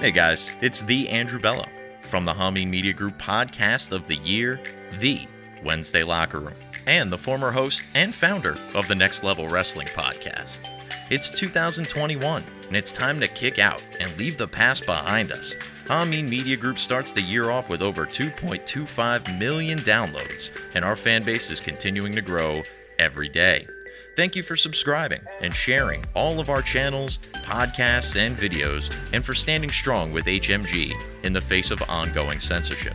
Hey guys, it's the Andrew Bello from the Hameen Media Group podcast of the year, The Wednesday Locker Room, and the former host and founder of the Next Level Wrestling podcast. It's 2021, and it's time to kick out and leave the past behind us. Hameen Media Group starts the year off with over 2.25 million downloads, and our fan base is continuing to grow every day. Thank you for subscribing and sharing all of our channels, podcasts, and videos, and for standing strong with HMG in the face of ongoing censorship.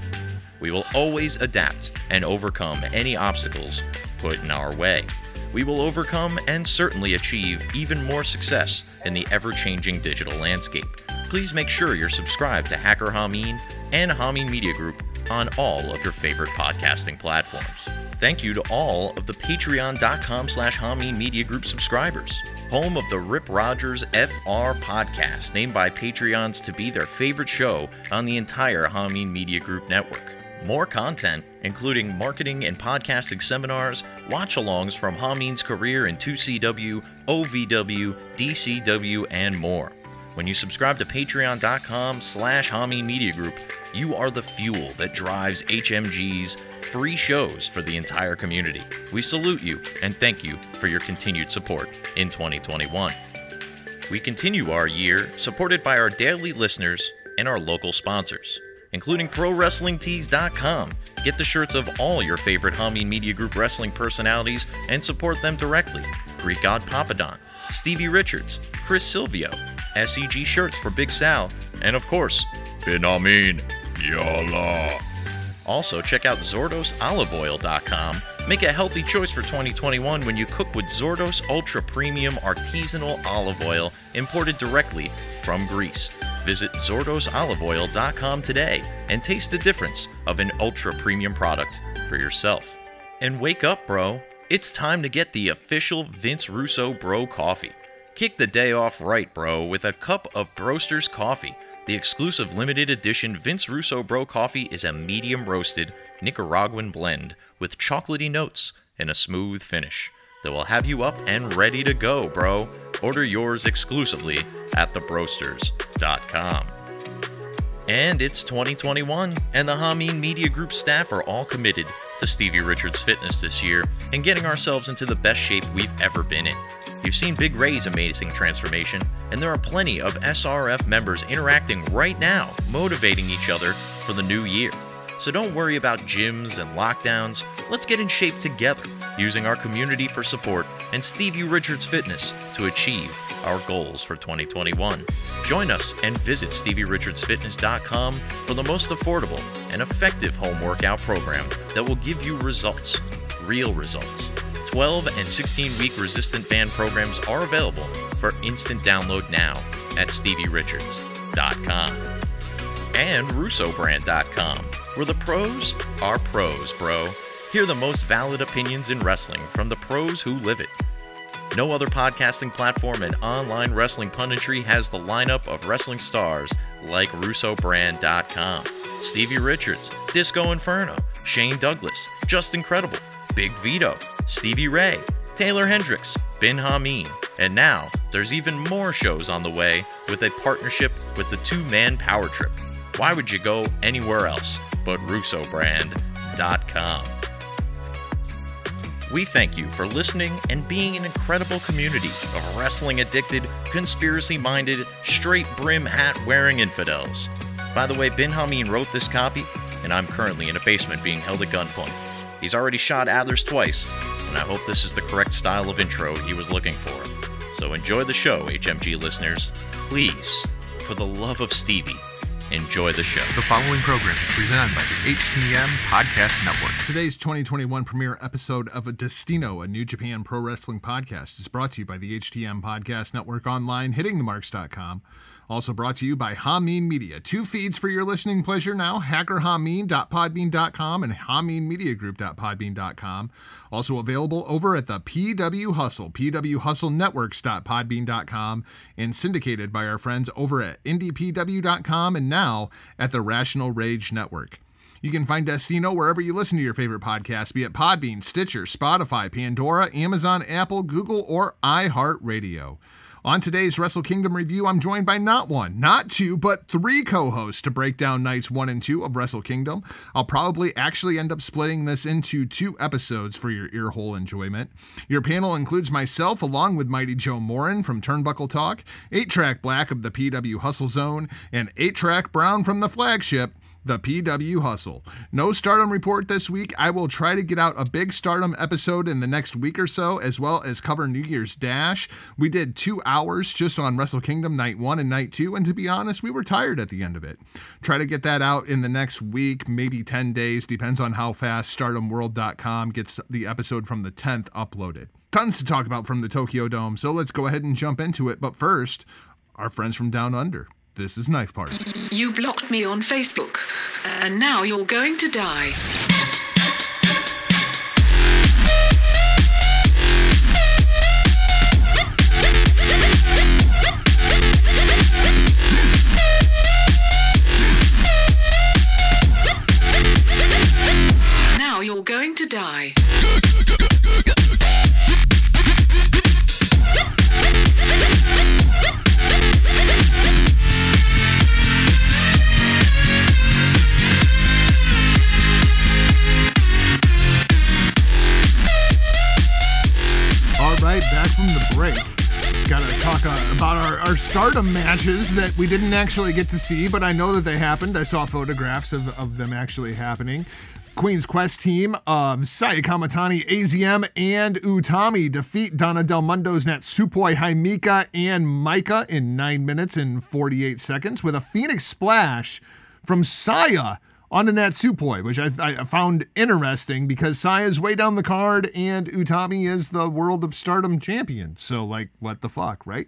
We will always adapt and overcome any obstacles put in our way. We will overcome and certainly achieve even more success in the ever changing digital landscape. Please make sure you're subscribed to Hacker Hameen and Hameen Media Group on all of your favorite podcasting platforms. Thank you to all of the patreon.com slash Hameen Media Group subscribers, home of the Rip Rogers FR podcast, named by Patreons to be their favorite show on the entire Hameen Media Group network. More content, including marketing and podcasting seminars, watch alongs from Hameen's career in 2CW, OVW, DCW, and more. When you subscribe to patreon.com slash Hameen Media Group, you are the fuel that drives HMG's free shows for the entire community. We salute you and thank you for your continued support in 2021. We continue our year supported by our daily listeners and our local sponsors, including ProWrestlingTees.com. Get the shirts of all your favorite Hameen Media Group wrestling personalities and support them directly. Greek God Papadon, Stevie Richards, Chris Silvio, SEG shirts for Big Sal, and of course, Ben Hameen, Also, check out ZordosOliveOil.com. Make a healthy choice for 2021 when you cook with Zordos Ultra Premium Artisanal Olive Oil imported directly from Greece. Visit ZordosOliveOil.com today and taste the difference of an ultra premium product for yourself. And wake up, bro. It's time to get the official Vince Russo Bro Coffee. Kick the day off right, bro, with a cup of Broster's Coffee. The exclusive limited edition Vince Russo Bro Coffee is a medium roasted Nicaraguan blend with chocolatey notes and a smooth finish that will have you up and ready to go, bro. Order yours exclusively at thebroasters.com. And it's 2021, and the Hameen Media Group staff are all committed to Stevie Richards' fitness this year and getting ourselves into the best shape we've ever been in. You've seen Big Ray's amazing transformation, and there are plenty of SRF members interacting right now, motivating each other for the new year. So don't worry about gyms and lockdowns. Let's get in shape together, using our community for support and Stevie Richards Fitness to achieve our goals for 2021. Join us and visit StevieRichardsFitness.com for the most affordable and effective home workout program that will give you results, real results. 12 and 16 week resistant band programs are available for instant download now at StevieRichards.com and RussoBrand.com, where the pros are pros, bro. Hear the most valid opinions in wrestling from the pros who live it. No other podcasting platform and online wrestling punditry has the lineup of wrestling stars like RussoBrand.com, Stevie Richards, Disco Inferno, Shane Douglas, Justin Credible, Big Vito, Stevie Ray, Taylor Hendricks, Bin Hameen, and now there's even more shows on the way with a partnership with the two man power trip. Why would you go anywhere else but RussoBrand.com? We thank you for listening and being an incredible community of wrestling addicted, conspiracy minded, straight brim hat wearing infidels. By the way, Bin Hameen wrote this copy, and I'm currently in a basement being held at gunpoint. He's already shot Adlers twice, and I hope this is the correct style of intro he was looking for. So enjoy the show, HMG listeners. Please, for the love of Stevie, enjoy the show. The following program is presented by the HTM Podcast Network. Today's 2021 premiere episode of Destino, a New Japan Pro Wrestling podcast, is brought to you by the HTM Podcast Network online, hittingthemarks.com. Also brought to you by Hameen Media. Two feeds for your listening pleasure now hackerhameen.podbean.com and hameenmediagroup.podbean.com. Also available over at the PW Hustle, pwhustlenetworks.podbean.com, and syndicated by our friends over at indepw.com and now at the Rational Rage Network. You can find Destino wherever you listen to your favorite podcasts, be it Podbean, Stitcher, Spotify, Pandora, Amazon, Apple, Google, or iHeartRadio. On today's Wrestle Kingdom review, I'm joined by not one, not two, but three co hosts to break down nights one and two of Wrestle Kingdom. I'll probably actually end up splitting this into two episodes for your earhole enjoyment. Your panel includes myself, along with Mighty Joe Morin from Turnbuckle Talk, 8 Track Black of the PW Hustle Zone, and 8 Track Brown from the flagship the PW Hustle. No stardom report this week. I will try to get out a big stardom episode in the next week or so, as well as cover New Year's Dash. We did two hours just on Wrestle Kingdom night one and night two, and to be honest, we were tired at the end of it. Try to get that out in the next week, maybe 10 days, depends on how fast StardomWorld.com gets the episode from the 10th uploaded. Tons to talk about from the Tokyo Dome, so let's go ahead and jump into it. But first, our friends from Down Under. This is Knife Party. You blocked me on Facebook, and now you're going to die. Now you're going to die. From the break. Got to talk uh, about our, our stardom matches that we didn't actually get to see, but I know that they happened. I saw photographs of, of them actually happening. Queen's Quest team of Saya Kamitani, AZM, and Utami defeat Donna Del Mondo's Natsupoi Himeka and Maika in 9 minutes and 48 seconds with a Phoenix Splash from Saya on the Natsupoi, which I, I found interesting because Saya's way down the card and Utami is the World of Stardom champion. So, like, what the fuck, right?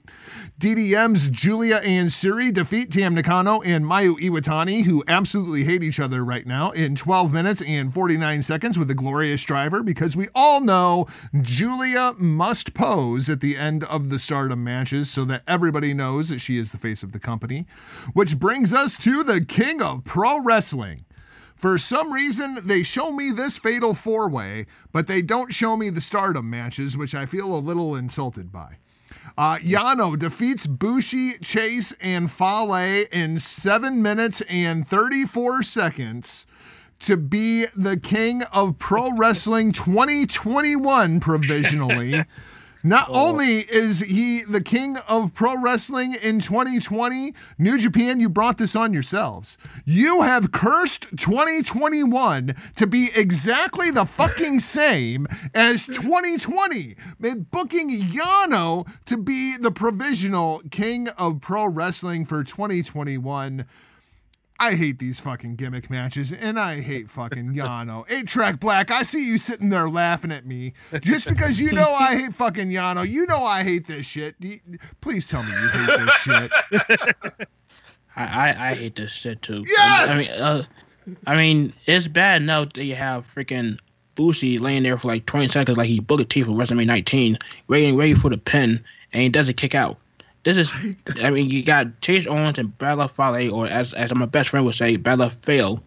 DDM's Julia and Syuri defeat Tam Nakano and Mayu Iwatani, who absolutely hate each other right now, in 12 minutes and 49 seconds with a glorious driver because we all know Julia must pose at the end of the Stardom matches so that everybody knows that she is the face of the company. Which brings us to the king of pro wrestling. For some reason, they show me this fatal four way, but they don't show me the stardom matches, which I feel a little insulted by. Uh, Yano defeats Bushi, Chase, and Fale in 7 minutes and 34 seconds to be the king of pro wrestling 2021 provisionally. Not oh. only is he the king of pro wrestling in 2020, New Japan, you brought this on yourselves. You have cursed 2021 to be exactly the fucking same as 2020, booking Yano to be the provisional king of pro wrestling for 2021. I hate these fucking gimmick matches, and I hate fucking Yano. Eight track black, I see you sitting there laughing at me. Just because you know I hate fucking Yano, you know I hate this shit. Please tell me you hate this shit. I, I, I hate this shit too. Yes! I mean, uh, I mean, it's bad enough that you have freaking Bushi laying there for like 20 seconds, like he Booker T for WrestleMania 19, waiting, ready for the pin, and he doesn't kick out. This is, I mean, you got Chase Owens and Bella Fale, or as as my best friend would say, Bella Fail.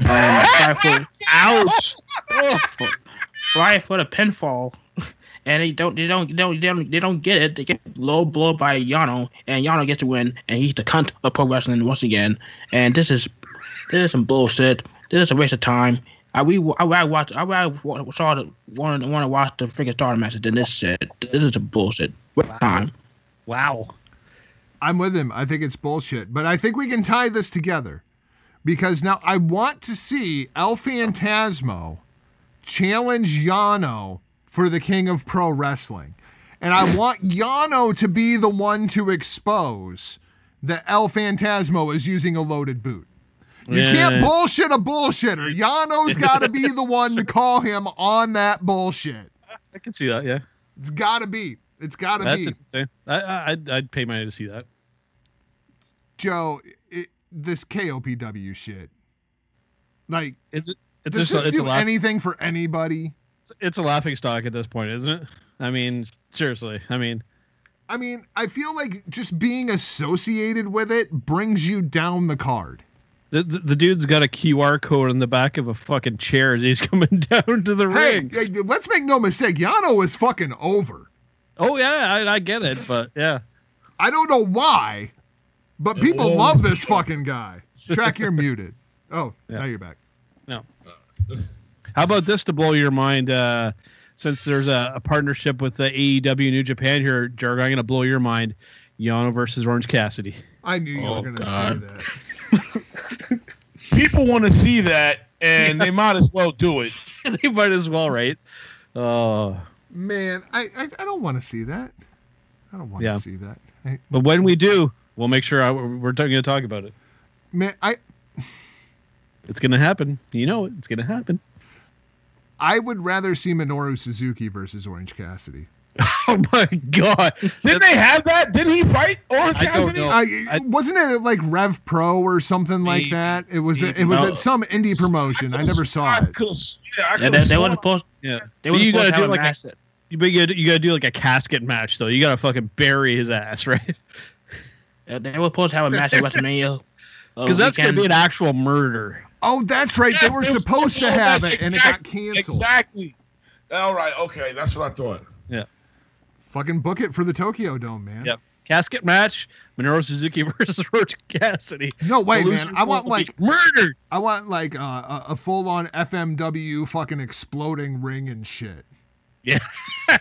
Um, fly for, ouch! Oh, for, fly for the pinfall. And they don't, they don't, they don't, they don't, they don't get it. They get low blow by Yano, and Yano gets to win, and he's the cunt of pro wrestling once again. And this is, this is some bullshit. This is a waste of time. I we I, I watch I, I saw the want want to watch the freaking star matches than this shit. This is a bullshit. Waste of time. Wow. I'm with him. I think it's bullshit. But I think we can tie this together because now I want to see El Fantasmo challenge Yano for the king of pro wrestling. And I want Yano to be the one to expose that El Fantasmo is using a loaded boot. You can't bullshit a bullshitter. Yano's got to be the one to call him on that bullshit. I can see that. Yeah, It's got to be. It's got to be. I, I, I'd, I'd pay money to see that. Joe, it, this KOPW shit. Like, Is it? It's does just this it's, do laugh, anything for anybody? it's a laughing stock at this point, isn't it? I mean, seriously. I mean, I mean, I feel like just being associated with it brings you down the card. the, the, the dude's got a QR code on the back of a fucking chair as he's coming down to the Hey, ring. hey, let's make no mistake. Yano is fucking over. Oh yeah, I, I get it, but yeah, I don't know why, but people love this fucking guy. Track, you're muted. Oh, now you're back. No. How about this to blow your mind? Uh, since there's a, a partnership with the AEW New Japan here, Jarg, I'm going to blow your mind. Yano versus Orange Cassidy. I knew you Oh, were going to say that. People want to see that, and they might as well do it. they might as well, right? Oh. Man, I, I, I don't want to see that. I don't want to Yeah. see that. I, but when we do, we'll make sure I, we're going to talk about it. man, I, It's going to happen. You know it. It's going to happen. I would rather see Minoru Suzuki versus Orange Cassidy. Oh my god! Didn't they have that? Didn't he fight Orange I don't Cassidy? know. I, I- wasn't it like Rev Pro or something like Maybe. that? It was it was No. at some indie promotion. I never saw I it. could've- yeah, I could've they, they sworn- weren't supposed. Yeah, They But were you supposed gotta to do have a like match. a, you, but you gotta, you gotta do like a casket match though. You gotta fucking bury his ass, right? that- They were supposed to have a match at WrestleMania. uh, Because that's gonna be an actual murder. Oh, that's right. They Yes, were they were supposed to supposed to have have it, that and it got canceled. Exactly. All right. Okay, that's what I thought. Yeah. Fucking book it for the Tokyo Dome, man. Yep. Casket match: Minoru Suzuki versus Orange Cassidy. No way, man. I want like be murdered. I want like uh, a, a full on FMW fucking exploding ring and shit. Yeah.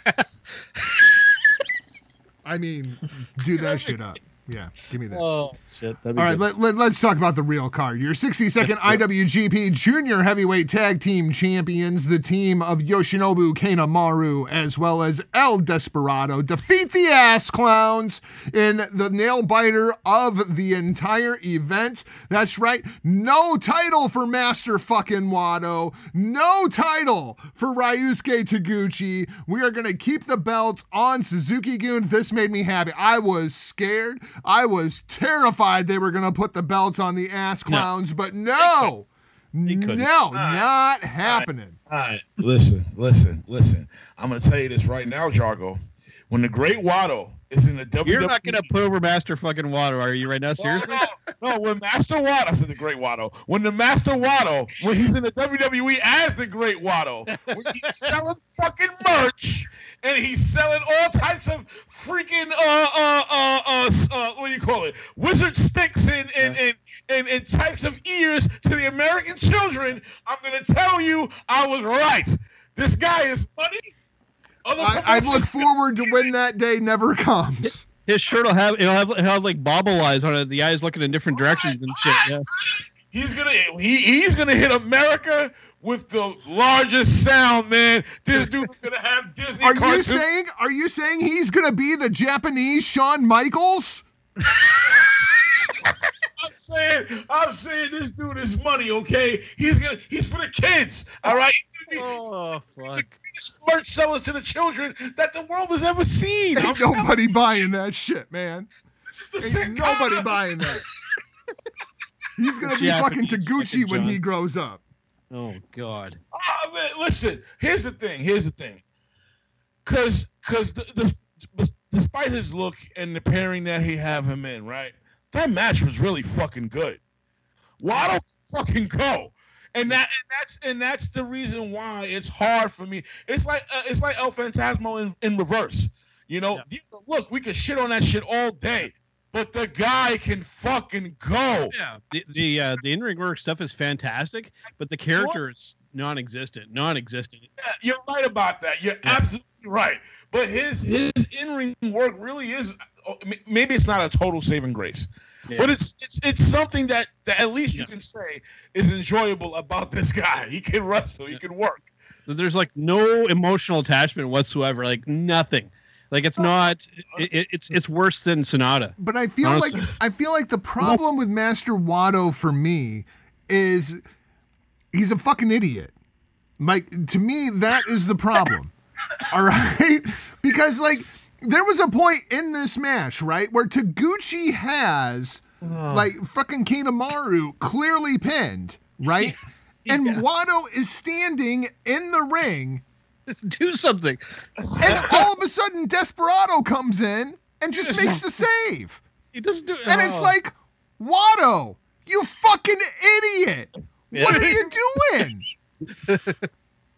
I mean, do that shit up. Yeah, give me that. Oh shit! All right, let, let, us talk about the real card. Your 62nd IWGP Junior Heavyweight Tag Team Champions, the team of Yoshinobu Kanemaru as well as El Desperado, defeat the Ass Clowns in the nail biter of the entire event. That's right, no title for Master fucking Wato, no title for Ryusuke Taguchi. We are going to keep the belt on Suzuki Gun. This made me happy. I was scared. I was terrified they were going to put the belts on the ass clowns, but no. couldn't. No, not happening. All right. Listen, listen, listen. I'm gonna tell you this right now, Jargo. When the Great Wato is in the WWE, You're not gonna put over Master fucking Water, are you right now? Seriously? No, no, when Master Wato, I said the Great Wato. When the Master Wato, when he's in the WWE as the Great Wato, when he's selling fucking merch and he's selling all types of freaking uh uh uh uh, uh what do you call it? Wizard sticks and and, and and and types of ears to the American children. I'm gonna tell you, I was right. This guy is funny. Other I, I look forward to when that day never comes. His shirt will have it'll have, it'll have like bobble eyes on it. The eyes looking in different directions and shit. Yeah. He's gonna he, he's gonna hit America with the largest sound, man. This dude's gonna have Disney. Are you saying are you saying he's going to be the Japanese Shawn Michaels? I'm saying I'm saying this dude is money, okay? He's gonna he's for the kids, all right. He's gonna be Oh the fuck! biggest merch sellers to the children that the world has ever seen. I'm Ain't nobody buying that shit, man. this is the Ain't nobody buying that. He's gonna be Yeah, fucking fucking Taguchi when he grows up. Oh god! Oh, man, listen, here's the thing. Here's the thing. Cause, cause the, the, despite his look and the pairing that he have him in, right? That match was really fucking good. Why don't fucking go? And that, and that's, and that's the reason why it's hard for me. It's like, uh, it's like El Fantasmo in, in reverse. You know, look, we could shit on that shit all day, but the guy can fucking go. Yeah, the the uh, the in ring work stuff is fantastic, but the character is non-existent. Non-existent. Yeah, you're right about that. You're absolutely right. But his his in ring work really is. oh, Maybe it's not a total saving grace, Yeah. but it's it's it's something that, that at least you can say is enjoyable about this guy. He can wrestle. He can work. There's like no emotional attachment whatsoever. Like nothing. Like it's not. It, it- it's uh, it's worse than SANADA. But I feel Honestly. like I feel like the problem with Master Wato for me is he's a fucking idiot. Like to me, that is the problem. All right, because like there was a point in this match, right, where Taguchi has like fucking Kanemaru clearly pinned, right, and Wato is standing in the ring, do something. and all of a sudden Desperado comes in and just makes the save. He doesn't do. And it's oh. like, Wato, you fucking idiot. What are you doing?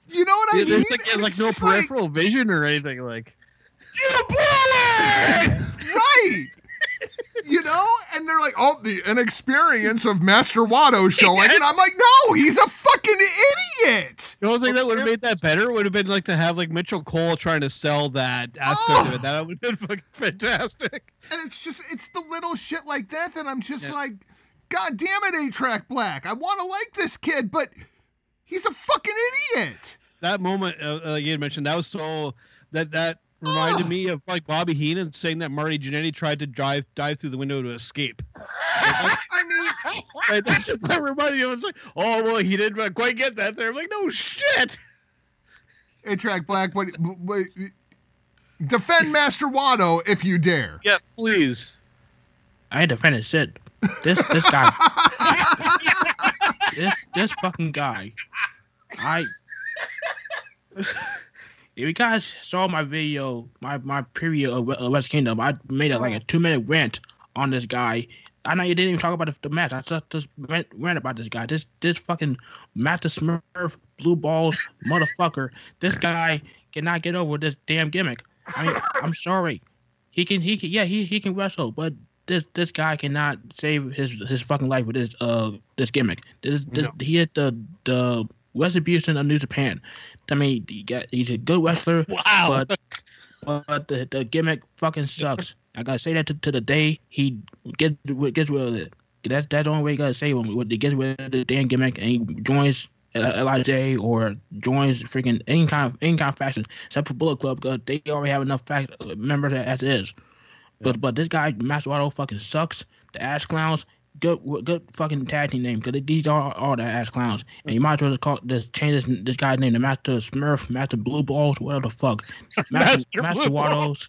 You know what I Yeah, mean? there's like, no like- peripheral vision or anything. Like You blew it. right. You know? And they're like, oh, the inexperience of Master Wato showing. And I'm like, no, he's a fucking idiot. The only thing that would have made that better would have been like to have like Michael Cole trying to sell that aspect of Oh. it. That would have been fucking fantastic. And it's just, it's the little shit like that that I'm just Yeah. like, God damn it, A Track Black. I want to like this kid, but he's a fucking idiot. That moment, uh, uh, you had mentioned, that was so that that reminded Oh. me of like Bobby Heenan saying that Marty Jannetty tried to drive dive through the window to escape. I mean, Right? That's what that reminded me of. It's like, oh well, he didn't quite get that there. I'm like, no shit. A Track Black, what, what, defend Master Wato if you dare. Yes, please. I ain't defending shit. This this guy, this this fucking guy. I. if you guys saw my video, my my preview of of Wrestle Kingdom, I made it like a two minute rant on this guy. I know you didn't even talk about the, the match. I just just rant, rant about this guy. This this fucking Matt the Smurf blue balls motherfucker. This guy cannot get over this damn gimmick. I mean, I'm sorry. He can he can yeah he he can wrestle, but this this guy cannot save his his fucking life with this uh this gimmick. This, this he is the the retribution of New Japan. I mean, he got, he's a good wrestler, Wow. but but the, the gimmick fucking sucks. I gotta say that to, to the day he get gets rid of it. That's that's the only way you gotta say. When he gets rid of the damn gimmick and he joins LIJ or joins freaking any kind of any kind of faction except for Bullet Club because they already have enough fact, members as it is. But but this guy Master Wato fucking sucks. The Ash Clowns, good good fucking tag team name because these are all the ass Clowns. And you might as well just call just change this this guy's name to Master Smurf, Master Blue Balls, whatever the fuck. Master Master Master Blue Wattos.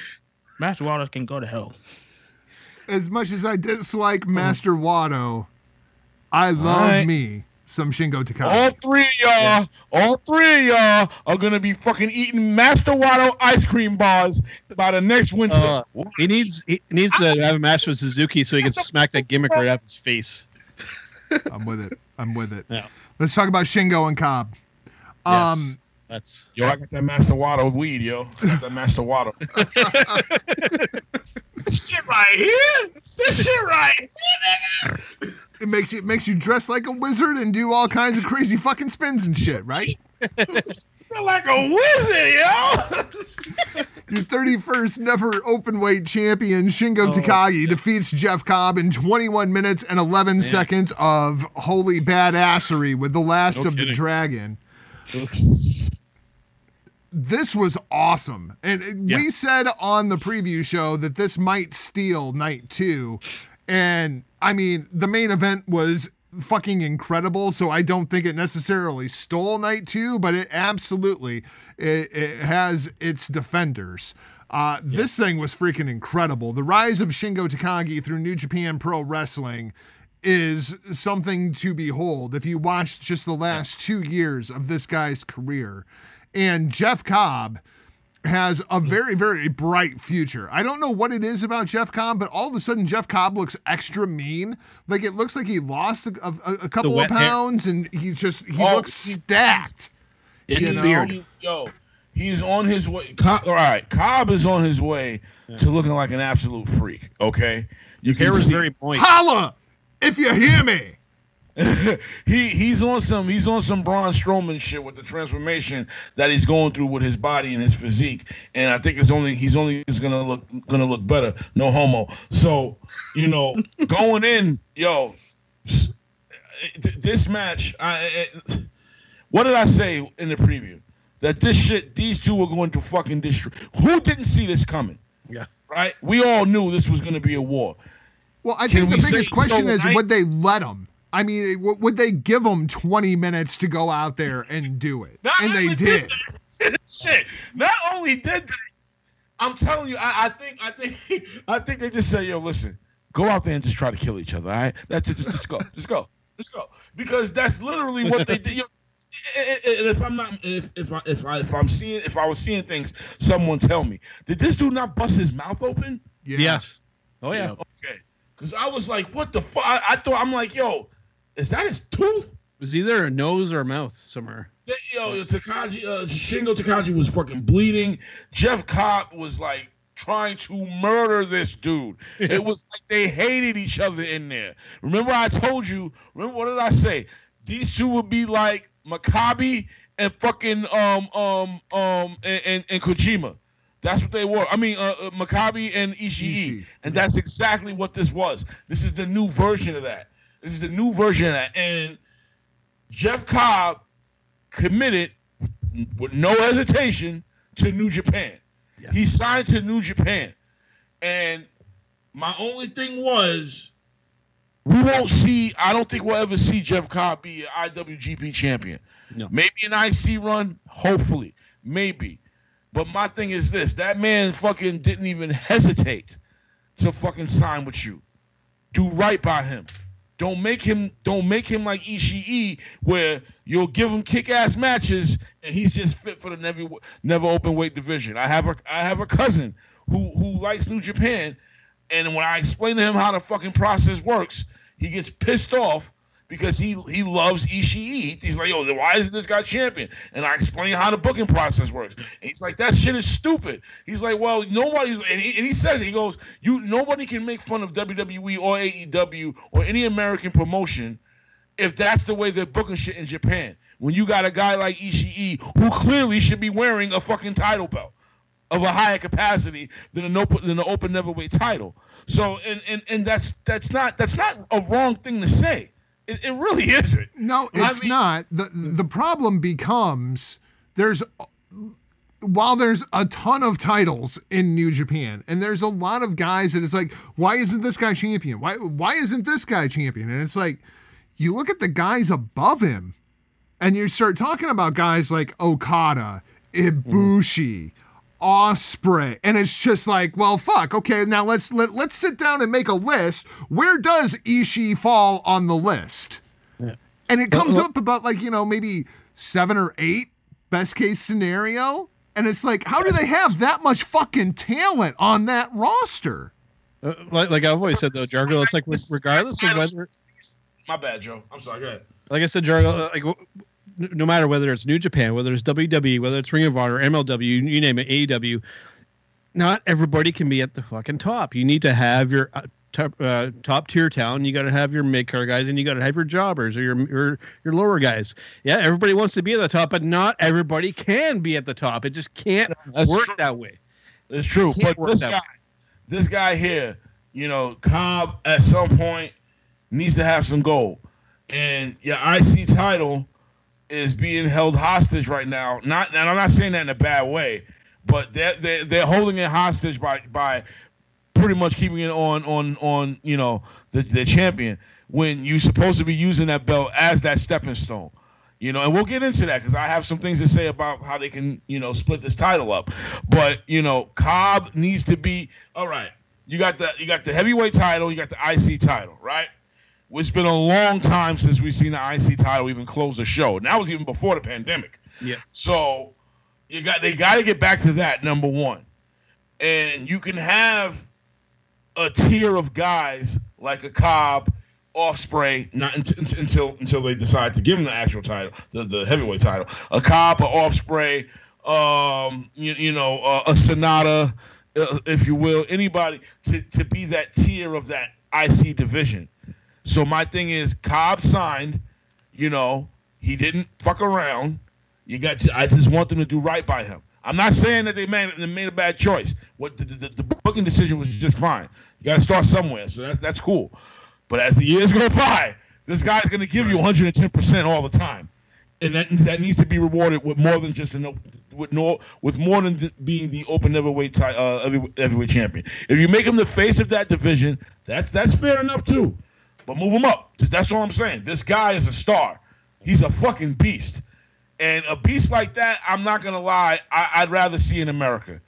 Master Wattos can go to hell. As much as I dislike mm. Master Wato, I love Alright. me some Shingo Takagi. All three of y'all, all three of y'all are gonna be fucking eating Master Wato ice cream bars by the next winter. Uh, he needs he needs to have a match with Suzuki so he can smack that gimmick right out his face. I'm with it. I'm with it. Yeah. Let's talk about Shingo and Cobb. Um, That's yo, I got that Master Wato weed, yo. I got that Master Wato. this shit right here. This shit right here, nigga. it makes you it makes you dress like a wizard and do all kinds of crazy fucking spins and shit, right? Feel like a wizard, yo. Your 31st never open weight champion Shingo Oh, Takagi defeats Jeff Cobb in 21 minutes and 11 seconds of holy badassery with the last No of the dragon. This was awesome. And it- we said on the preview show that this might steal night two. And I mean, the main event was fucking incredible. So I don't think it necessarily stole night two, but it absolutely it, it has its defenders. Uh, This thing was freaking incredible. The rise of Shingo Takagi through New Japan Pro Wrestling is something to behold if you watch just the last two years of this guy's career. And Jeff Cobb has a very, very bright future. I don't know what it is about Jeff Cobb, but all of a sudden Jeff Cobb looks extra mean. Like it looks like he lost a, a, a couple of wet hair. pounds and he's just, he Oh, looks stacked. It's You know? weird. He's, yo, he's on his way. Cobb, all right, Cobb is on his way to looking like an absolute freak. Okay, you hair can was see- very moist. Holla if you hear me. he he's on some he's on some Braun Strowman shit with the transformation that he's going through with his body and his physique, and I think it's only he's only is gonna look gonna look better. No homo. So you know, going in, yo, this match. I, it, what did I say in the preview? That this shit, these two were going to fucking destroy. Who didn't see this coming? Yeah. Right. We all knew this was gonna be a war. Well, I Can think the biggest question so, is right? would they let him? I mean, w- would they give them 20 minutes to go out there and do it? Not and they only did. Shit. Not only did they, I'm telling you, I, I think, I think, I think they just say, "Yo, listen, go out there and just try to kill each other. All right, that's it. Just, just go, just go, just go." Because that's literally what they did. Yo, and if I'm not, if if I, if I if I'm seeing, if I was seeing things, someone tell me, did this dude not bust his mouth open? Yeah. Yes. Oh yeah. Okay. Because I was like, what the fuck? I, I thought I'm like, yo, is that his tooth? It was either a nose or a mouth somewhere. Yo, Takagi, uh, Shingo Takagi was fucking bleeding. Jeff Cobb was like trying to murder this dude. it was like they hated each other in there. Remember, I told you. Remember what did I say? These two would be like Makabe and fucking um um um and, and, and Kojima. That's what they were. I mean, uh, uh, Makabe and Ishii, Ishii, and that's exactly what this was. This is the new version of that. This is the new version of that. And Jeff Cobb committed with no hesitation to New Japan. Yeah. He signed to New Japan. And my only thing was we won't see, I don't think we'll ever see Jeff Cobb be an IWGP champion. No. Maybe an IC run, hopefully. Maybe. But my thing is this that man fucking didn't even hesitate to fucking sign with you. Do right by him. Don't make him don't make him like Ishii where you'll give him kick-ass matches and he's just fit for the never never open weight division. I have a I have a cousin who who likes New Japan and when I explain to him how the fucking process works, he gets pissed off because he he loves Ishii. He's like, yo, why isn't this guy champion? And I explain how the booking process works. And he's like, that shit is stupid. He's like, well, nobody's, and he, and he says, he goes, you nobody can make fun of WWE or AEW or any American promotion if that's the way they're booking shit in Japan. When you got a guy like Ishii who clearly should be wearing a fucking title belt of a higher capacity than an open than the open neverweight title. So and and and that's that's not that's not a wrong thing to say. It, it really isn't. No, I it's mean- not. The the problem becomes there's while there's a ton of titles in New Japan, and there's a lot of guys that it's like, why isn't this guy champion? Why why isn't this guy champion? And it's like, you look at the guys above him, and you start talking about guys like Okada, Ibushi, Ospreay, and it's just like, well, fuck. Okay, now let's let, let's sit down and make a list. Where does Ishii fall on the list? And it comes up about like, you know, maybe seven or eight, best case scenario. And it's like, how do they have that much fucking talent on that roster? Uh, like, like I've always said though, Jargo, it's like regardless of whether, My bad, Joe. I'm sorry. Go ahead. like I said, Jargo, uh, like w- no matter whether it's New Japan, whether it's WWE, whether it's Ring of Honor, MLW, you, name it, AEW, not everybody can be at the fucking top. You need to have your uh, top, uh, top tier talent. You got to have your mid card guys, and you got to have your jobbers or your, your your lower guys. Yeah, everybody wants to be at the top, but not everybody can be at the top. It just can't That's work true. that way. It's true. Can't But this guy, way. this guy here, you know, Cobb at some point needs to have some gold. And your IC title is being held hostage right now. Not and I'm not saying that in a bad way, but they're they're, they're holding it hostage by by pretty much keeping it on on on you know the the champion when you're supposed to be using that belt as that stepping stone. You know, and we'll get into that because I have some things to say about how they can, you know, split this title up. But you know, Cobb needs to be all right. You got the you got the heavyweight title, you got the IC title, right? It's been a long time since we've seen the IC title even close the show. And that was even before the pandemic. Yeah. So you got they got to get back to that number one, and you can have a tier of guys like a Cobb, Ospreay, not unt- until until they decide to give him the actual title, the, the heavyweight title. A Cobb, a Ospreay, um, you, you know, uh, a SANADA, uh, if you will, anybody to, to be that tier of that IC division. So my thing is, Cobb signed. You know, he didn't fuck around. You got. I just want them to do right by him. I'm not saying that they made they made a bad choice. What the, the, the booking decision was just fine. You got to start somewhere, so that, that's cool. But as the years go by, this guy's going to give you 110 percent all the time, and that that needs to be rewarded with more than just an with no with more than th- being the open heavyweight ti- uh, heavyweight champion. If you make him the face of that division, that's that's fair enough too. But move him up. That's all I'm saying. This guy is a star. He's a fucking beast. And a beast like that, I'm not gonna lie, I, I'd rather see in America.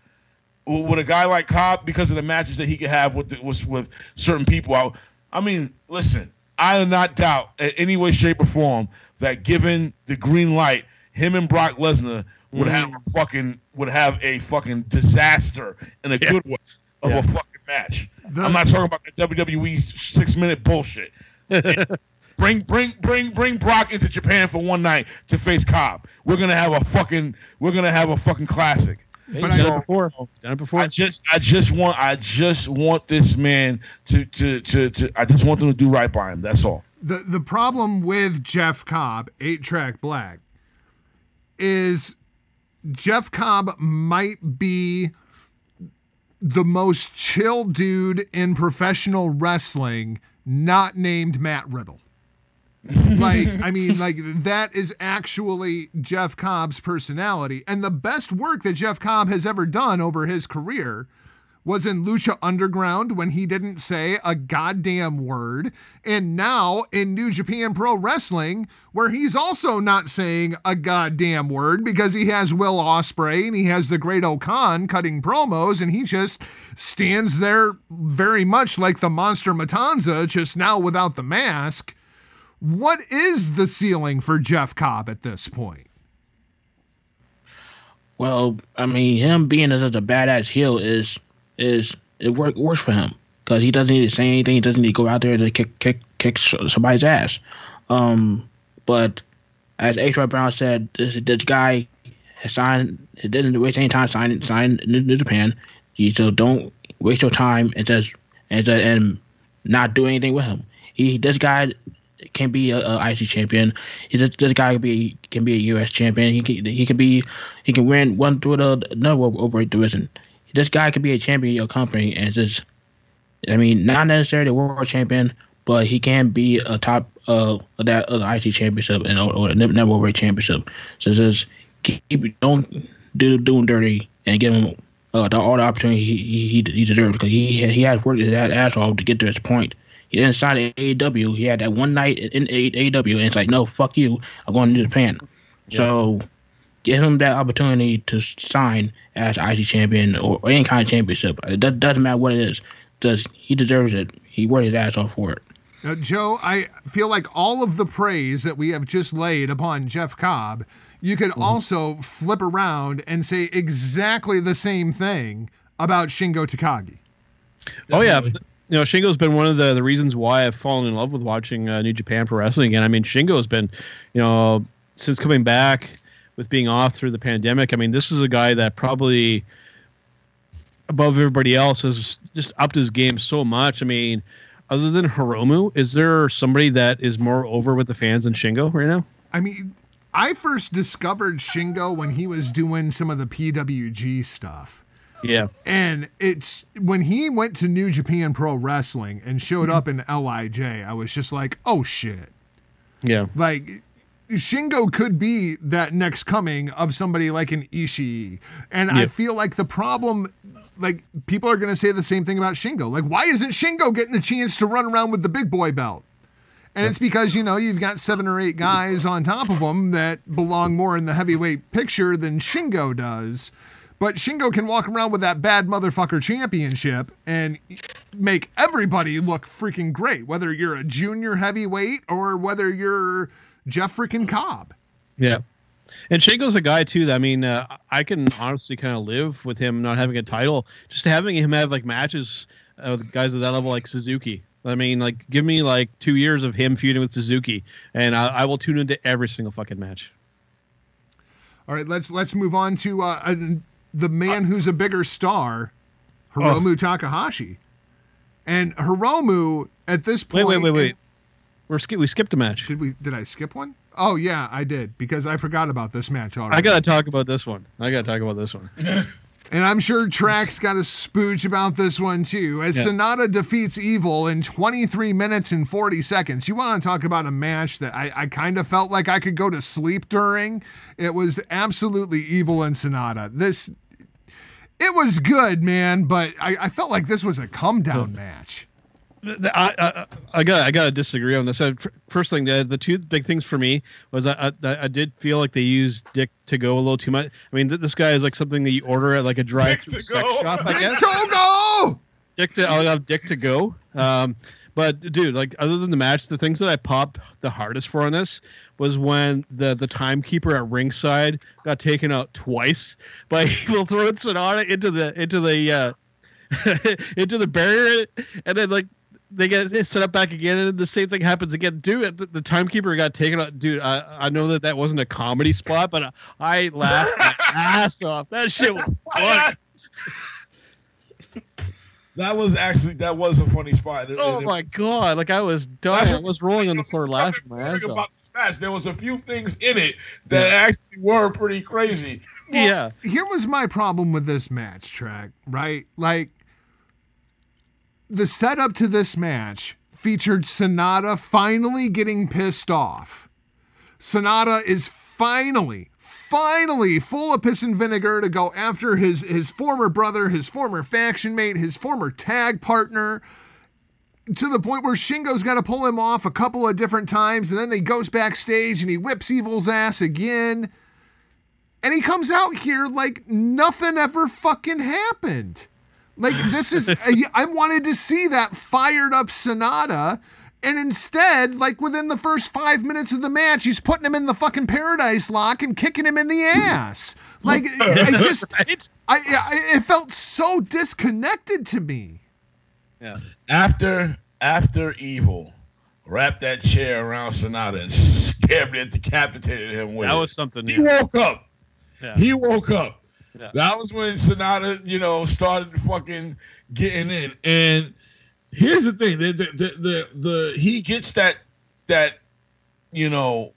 With a guy like Cobb, because of the matches that he could have with the, with, with certain people. I, I mean, listen, I do not doubt in any way, shape, or form that given the green light, him and Brock Lesnar would mm. have a fucking would have a fucking disaster in a good way of Yeah. a fucking match. The- I'm not talking about the WWE six minute bullshit. bring bring bring bring Brock into Japan for one night to face Cobb. We're gonna have a fucking we're gonna have a fucking classic. Hey, But done I- it before. Done it before. I just I just want I just want this man to to to, to I just want them to do right by him. That's all. the the problem with Jeff Cobb, eight track black, is Jeff Cobb might be the most chill dude in professional wrestling, not named Matt Riddle. like, I mean, like that is actually Jeff Cobb's personality. And the best work that Jeff Cobb has ever done over his career was in Lucha Underground when he didn't say a goddamn word, and now in New Japan Pro Wrestling where he's also not saying a goddamn word because he has Will Ospreay and he has the Great-O-Khan cutting promos, and he just stands there very much like the Monster Matanza, just now without the mask. What is the ceiling for Jeff Cobb at this point? Well, I mean, him being as a badass heel is is it work, works for him because he doesn't need to say anything. He doesn't need to go out there to kick kick kick somebody's ass. Um, but as H. R. Brown said, this this guy has signed. He didn't waste any time signing signing New, Japan. So don't waste your time and just and just, and not do anything with him. He this guy can be a, a IC champion. He's just, this guy can be can be a US champion. He can he can be he can win one through the another over division. This guy could be a champion of your company and just I mean not necessarily a world champion, but he can be a top uh of that of the IC championship and or, or world championship. So just keep don't do doing dirty and give him uh, the, all the opportunity he he, he deserves because he he has worked his ass off to get to this point. He didn't sign AEW. He had that one night in AEW, and it's like, no, fuck you. I'm going to Japan. So give him that opportunity to sign as IC champion or, or any kind of championship. It does, doesn't matter what it is. Does he deserves it? He worked his ass off for it. Now, Joe, I feel like all of the praise that we have just laid upon Jeff Cobb, you could also flip around and say exactly the same thing about Shingo Takagi. Oh yeah, you know Shingo's been one of the the reasons why I've fallen in love with watching uh, New Japan Pro Wrestling again. I mean Shingo's been, you know, since coming back with being off through the pandemic. I mean this is a guy that probably above everybody else has just upped his game so much. I mean, other than Hiromu, is there somebody that is more over with the fans than Shingo right now? I mean, I first discovered Shingo when he was doing some of the PWG stuff. Yeah. And it's when he went to New Japan Pro Wrestling and showed up in LIJ, I was just like, oh shit. Yeah. Like Shingo could be that next coming of somebody like an Ishii. And I feel like the problem like people are going to say the same thing about Shingo. Like why isn't Shingo getting a chance to run around with the big boy belt? And it's because, you know, you've got seven or eight guys on top of him that belong more in the heavyweight picture than Shingo does. But Shingo can walk around with that bad motherfucker championship and make everybody look freaking great, whether you're a junior heavyweight or whether you're Jeff freaking Cobb. Yeah. And Shingo's a guy too. That I mean, uh, I can honestly kind of live with him not having a title, just having him have like matches uh, with guys at that level, like Suzuki. I mean, like give me like two years of him feuding with Suzuki, and I, I will tune into every single fucking match. All right, let's let's move on to uh, uh, the man who's a bigger star, Hiromu Takahashi. And Hiromu at this Wait, point wait, wait, wait. We're sk- we skipped a match. Did we did I skip one? Oh yeah, I did because I forgot about this match already. I gotta talk about this one. I gotta talk about this one. And I'm sure Trax got a spooge about this one too. As Yeah. SANADA defeats Evil in 23 minutes and 40 seconds. You want to talk about a match that I, I kind of felt like I could go to sleep during? It was absolutely Evil and SANADA. This, it was good, man, but I, I felt like this was a come down match. The- I, I, I got I got to disagree on this. Fir- First thing, the, the two big things for me was I, I I did feel like they used Dick Togo a little too much. I mean, th- this guy is like something that you order at like a drive-through sex go. shop, I guess. Togo! Dick to I'll have Dick to go. Um, but dude, like other than the match, the things that I popped the hardest for on this was when the the timekeeper at ringside got taken out twice by Evil throwing SANADA into the into the uh, into the barrier, and then like they get set up back again, and the same thing happens again. Dude, the, the timekeeper got taken out. Dude, I, I know that that wasn't a comedy spot, but I, I laughed my ass off. That shit was funny. That was actually that was a funny spot. And- Oh and it- my god! Like I was dying. I was rolling on the floor laughing my ass off. about this match, there was a few things in it that actually were pretty crazy. Yeah. here was my problem with this match track, right? Like the setup to this match featured SANADA finally getting pissed off. SANADA is finally, finally full of piss and vinegar to go after his his former brother, his former faction mate, his former tag partner. To the point where Shingo's got to pull him off a couple of different times, and then he goes backstage and he whips Evil's ass again. And he comes out here like nothing ever fucking happened. Like this is I- I wanted to see that fired up SANADA and instead like within the first 5 minutes of the match he's putting him in the fucking paradise lock and kicking him in the ass. Like I just Right? I, I it felt so disconnected to me. Yeah. After after Evil wrapped that chair around SANADA and stabbed and decapitated him with That was something. he New. woke up. Yeah. He woke up. Yeah. That was when SANADA, you know, started fucking getting in. And here's the thing: the the the, the, the he gets that that you know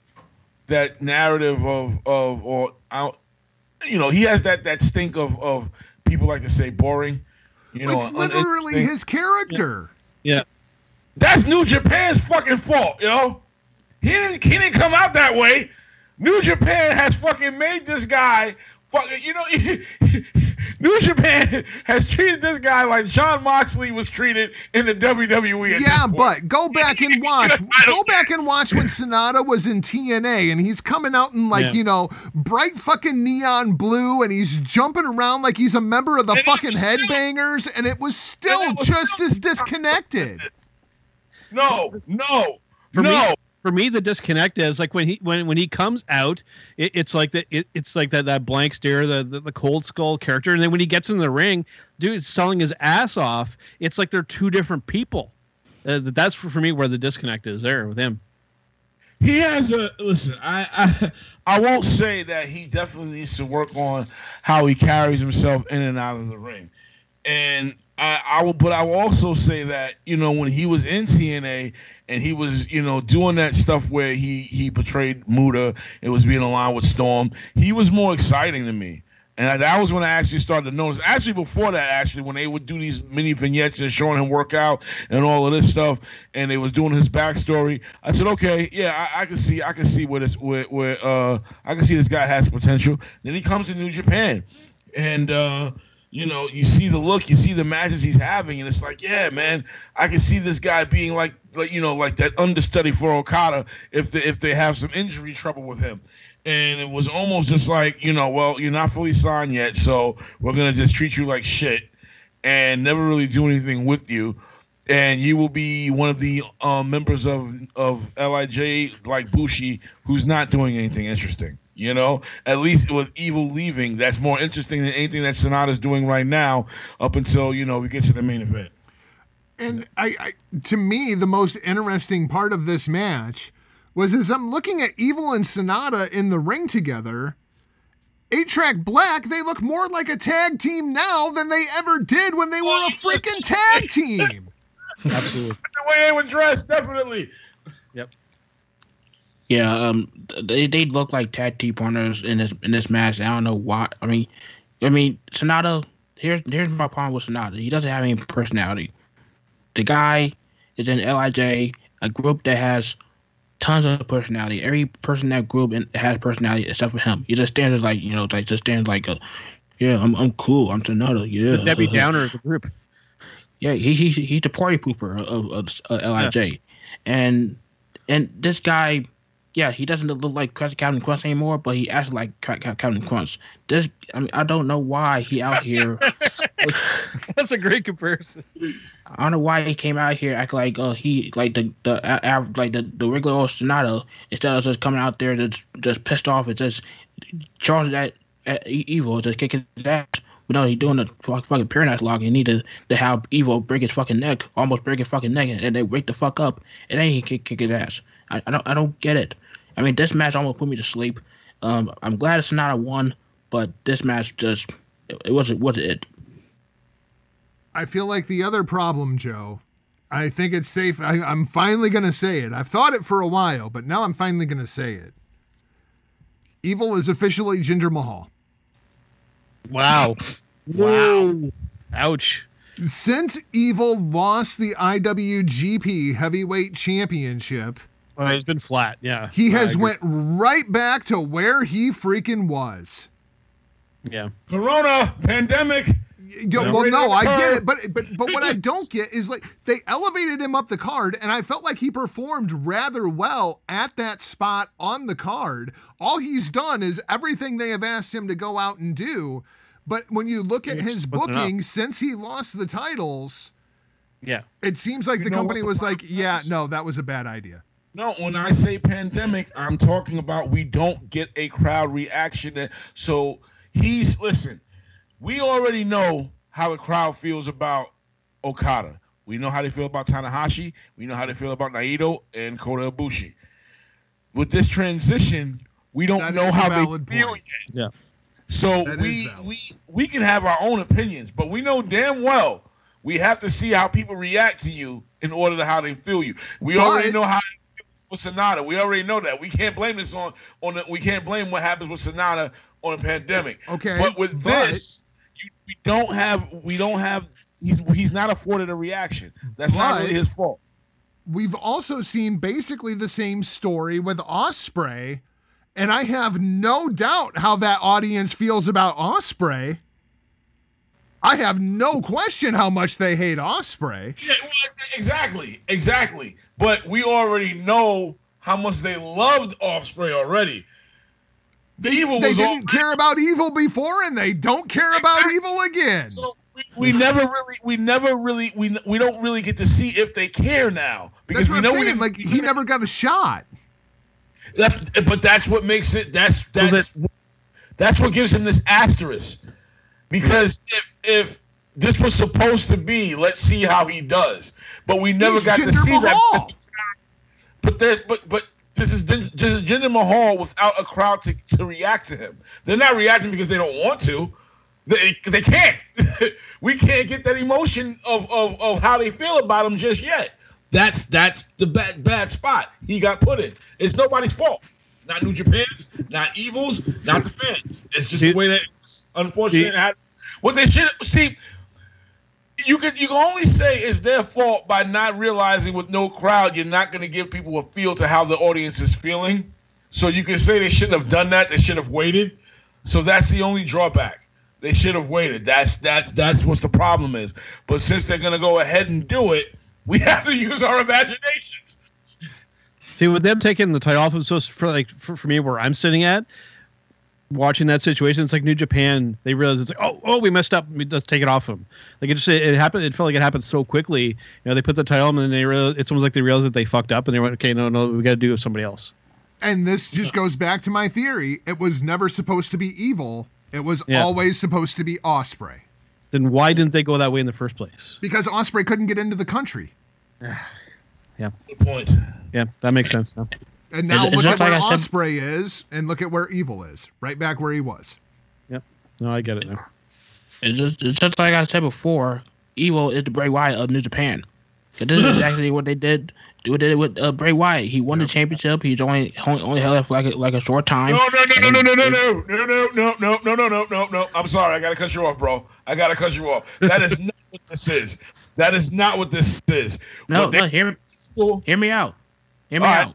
that narrative of of or out, you know, he has that that stink of of people like to say boring. You know, it's literally uninteresting. his character. Yeah. That's New Japan's fucking fault, yo. Know? He didn't he didn't come out that way. New Japan has fucking made this guy fucking you know New Japan has treated this guy like Jon Moxley was treated in the WWE. Yeah, but go back and watch. Go back and watch when SANADA was in TNA and he's coming out in like, Yeah. you know, bright fucking neon blue and he's jumping around like he's a member of the And fucking was still- headbangers and it was still it was just still- as disconnected. no, no, For me- no. For me the disconnect is like when he when when he comes out it, it's like that it, it's like that that blank stare the, the the cold skull character. And then when he gets in the ring dude selling his ass off it's like they're two different people. Uh, that's for, for me where the disconnect is there with him. He has a listen. I, I I won't say that he definitely needs to work on how he carries himself in and out of the ring, and I, I will. But I will also say that you know when he was in TNA and he was you know doing that stuff where he he portrayed Muta, it was being aligned with Storm. He was more exciting to me. And that was when I actually started to notice. Actually, before that, actually, when they would do these mini vignettes and showing him work out and all of this stuff, and they was doing his backstory, I said, okay, yeah, I, I can see, I can see where this, where, where, uh, I can see this guy has potential. Then he comes to New Japan, and uh, you know, you see the look, you see the matches he's having, and it's like, yeah, man, I can see this guy being like, like you know, like that understudy for Okada if they if they have some injury trouble with him. And it was almost just like you know well you're not fully signed yet so we're gonna just treat you like shit and never really do anything with you. And you will be one of the um, members of of LIJ like Bushi who's not doing anything interesting you know? At least with evil leaving. That's more interesting than anything that SANADA's doing right now up until you know we get to the main event. And I, I to me, the most interesting part of this match was as I'm looking at Evil and SANADA in the ring together. Eight Track Black, they look more like a tag team now than they ever did when they were a freaking tag team. absolutely. The way they were dressed definitely Yeah, um, they they look like tag team partners in this in this match. I don't know why. I mean, I mean SANADA. Here's here's my problem with SANADA. He doesn't have any personality. The guy is in LIJ, a group that has tons of personality. Every person in that group has personality except for him. He just stands like you know, like just stands like a, yeah, I'm I'm cool. I'm SANADA. Yeah, the debbie downer of the group yeah, he, he's he's the party pooper of, of, uh, LIJ, and and this guy, yeah, he doesn't look like Captain Crunch anymore, but he acts like Ca- Ca- Captain Crunch. This, I mean, I don't know why he out here. that's a great comparison I don't know why he came out here acting like uh he like the the like the the regular old SANADA instead of just coming out there just just pissed off and just charging that at E- evil just kicking his ass. But no, he's doing the fuck, fucking Paradise Lock. You need to, to have Evil break his fucking neck, almost break his fucking neck, and they wake the fuck up, and then he kick, kick his ass. I, I don't I don't get it. I mean, this match almost put me to sleep. Um, I'm glad it's not a one, but this match just it, it wasn't wasn't it. I feel like the other problem, Joe. I think it's safe. I, I'm finally going to say it. I've thought it for a while, but now I'm finally going to say it. Evil is officially Jinder Mahal. Wow. wow. Ouch. Since Evil lost the IWGP Heavyweight Championship, Well, he's been flat. Yeah. he I has went right back to where he freaking was. Yeah. Corona pandemic. Yo, Yeah. well, no, I get it, but but but what I don't get is like they elevated him up the card, and I felt like he performed rather well at that spot on the card. All he's done is everything they have asked him to go out and do. But when you look at his booking since he lost the titles, Yeah. it seems like the know what company the was like, "Yeah, no, that was a bad idea." No, when I say pandemic, I'm talking about we don't get a crowd reaction. So he's listen. We already know how the crowd feels about Okada. We know how they feel about Tanahashi. We know how they feel about Naito and Kota Ibushi. With this transition, we don't That know how valid they feel yet. Yeah. So That is we we we can have our own opinions, but we know damn well we have to see how people react to you in order to how they feel you. We But- already know how for SANADA. We already know that. We can't blame this on on the, we can't blame what happens with SANADA on a pandemic. Okay, But with but- this, you, we don't have we don't have he's he's not afforded a reaction. That's not really his fault. We've also seen basically the same story with Ospreay, and I have no doubt how that audience feels about Ospreay. I have no question how much they hate Ospreay. Yeah, well, exactly, exactly. But we already know how much they loved Ospreay already. The evil They was didn't already- care about evil before, and they don't care about evil again. So we, we never really, we never really, we we don't really get to see if they care now That's we what know I'm we Like he never got a shot. That's, but that's what makes it. That's that's that's what gives him this asterisk. Because if if this was supposed to be, let's see how he does. But we never He's got to see Mahal. that. But that, but but this is Jin- this is Jinder Mahal without a crowd to, to react to him. They're not reacting because they don't want to. They, they can't. we can't get that emotion of, of, of how they feel about him just yet. That's that's the bad bad spot he got put in. It's nobody's fault. Not New Japan's, not Evil's, not the fans. It's just the way that it's unfortunate. See- what they should see. You could you can only say it's their fault by not realizing with no crowd you're not going to give people a feel to how the audience is feeling. So you can say they shouldn't have done that. They should have waited. So that's the only drawback. They should have waited. That's that's that's what the problem is. But since they're going to go ahead and do it, we have to use our imaginations. See, with them taking the title off, of so for like for, for me where I'm sitting at, watching that situation, it's like New Japan. They realize it's like, oh, oh, we messed up. We just take it off them. Like it just it, happened. It felt like it happened so quickly. You know, they put the title on and then they realize it's almost like they realized that they fucked up and they went, okay, no, no, we got to do it with somebody else. And this just goes back to my theory. It was never supposed to be evil. It was Yeah. always supposed to be Ospreay. Then why didn't they go that way in the first place? Because Ospreay couldn't get into the country. Yeah. Good point. Yeah, that makes sense. Now. And now It's- it's look at just like where said- Ospreay is and look at where evil is. Right back where he was. Yep. No, I get it now. It's just, it's just like I said before. Evil is the Bray Wyatt of New Japan. 'Cause This is exactly what they did. What they did with uh, Bray Wyatt. He won the championship. He's only only, only held it for like a, like a short time. No, no, no, no, no, no, no, no, no, no, no, no, no, no, no, no. No no I'm sorry. I gotta cut you off, bro. I gotta cut you off. That is not what this is. That is not what this is. No, What they- no, hear hear me out. Hear me All right.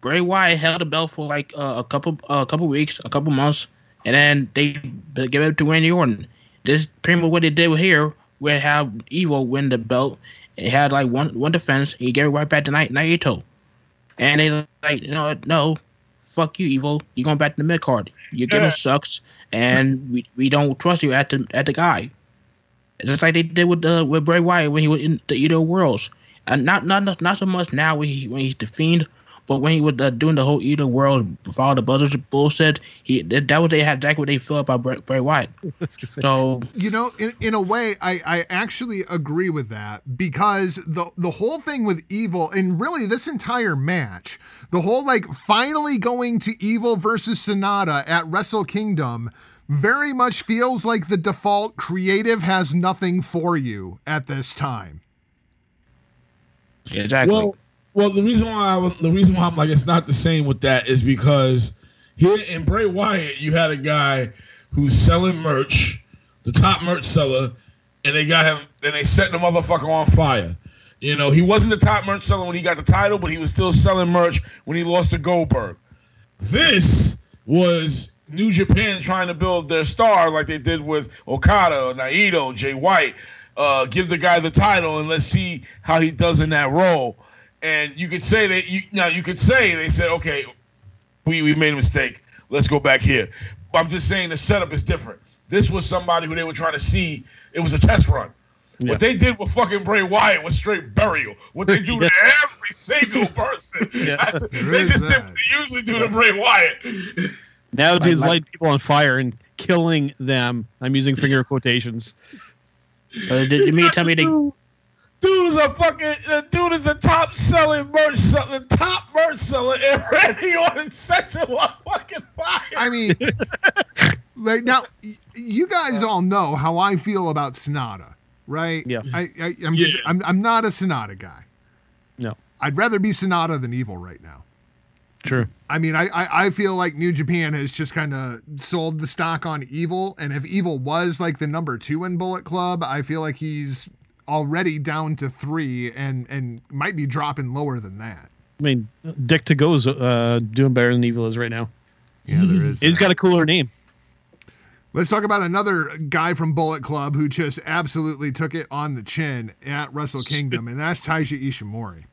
Bray Wyatt held the belt for like uh, a couple a couple weeks, a couple months, and then they gave it to Randy Orton. This pretty much what they did here, where have Evil win the belt. It had like one one defense. He gave it right back to Night Naito, and they like you know no, fuck you, Evil. You're going back to the mid card. Your gimmick sucks, and we, we don't trust you at the at the guy. It's just like they did with uh, with Bray Wyatt when he was in the Eater of Worlds, and not not not so much now when he when he's the Fiend, But when he was uh, doing the whole either world with all the buzzers bullshit, he that, that was they had exactly what they feel about Bray, Bray Wyatt. So You know, in, in a way, I, I actually agree with that because the the whole thing with Evil and really this entire match, the whole like finally going to Evil versus SANADA at Wrestle Kingdom very much feels like the default creative has nothing for you at this time. exactly. Well, well, the reason why I was, the reason why I'm like it's not the same with that is because here in Bray Wyatt you had a guy who's selling merch, the top merch seller, and they got him and they set the motherfucker on fire. You know, he wasn't the top merch seller when he got the title, but he was still selling merch when he lost to Goldberg. This was New Japan trying to build their star like they did with Okada, Naito, Jay White. Uh, give the guy the title and let's see how he does in that role. And you could say that you now you could say they said, okay, we, we made a mistake. Let's go back here. But I'm just saying the setup is different. This was somebody who they were trying to see. It was a test run. Yeah. What they did with fucking Bray Wyatt was straight burial. What they do to every single person. Yeah. They just did what they usually do to Bray Wyatt. Nowadays, Like- light people on fire and killing them. I'm using finger quotations. So did you mean to tell me they dude, dude is a fucking uh, dude is the top selling merch seller, the top merch seller, and Randy Orton sets him on fucking fire. I mean, like now, you guys all know how I feel about SANADA, right? Yeah. I, I I'm just I'm I'm not a SANADA guy. No, I'd rather be SANADA than Evil right now. true. I mean, I, I, I feel like New Japan has just kind of sold the stock on Evil. And if Evil was like the number two in Bullet Club, I feel like he's already down to three and, and might be dropping lower than that. I mean, Dick Togo's uh, doing better than Evil is right now. Yeah, there is. He's that. got a cooler name. Let's talk about another guy from Bullet Club who just absolutely took it on the chin at Wrestle Kingdom, and that's Taiji Ishimori.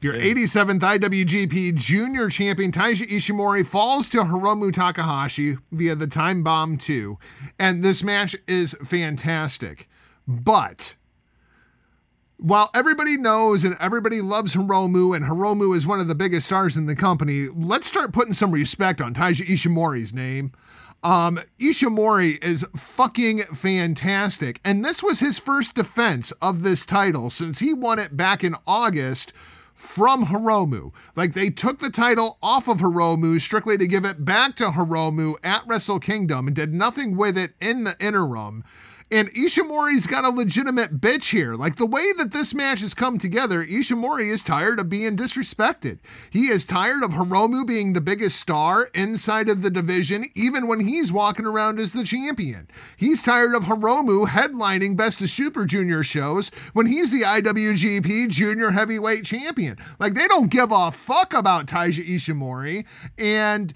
Your 87th IWGP Junior Champion Taiji Ishimori falls to Hiromu Takahashi via the Time Bomb 2, and this match is fantastic. But while everybody knows and everybody loves Hiromu, and Hiromu is one of the biggest stars in the company, let's start putting some respect on Taiji Ishimori's name. Um, Ishimori is fucking fantastic. And this was his first defense of this title since he won it back in August from Hiromu. Like they took the title off of Hiromu strictly to give it back to Hiromu at Wrestle Kingdom and did nothing with it in the interim. And Ishimori's got a legitimate bitch here. Like the way that this match has come together, Ishimori is tired of being disrespected. He is tired of Hiromu being the biggest star inside of the division, even when he's walking around as the champion. He's tired of Hiromu headlining Best of Super Junior shows when he's the IWGP Junior Heavyweight Champion. Like they don't give a fuck about Taiji Ishimori. And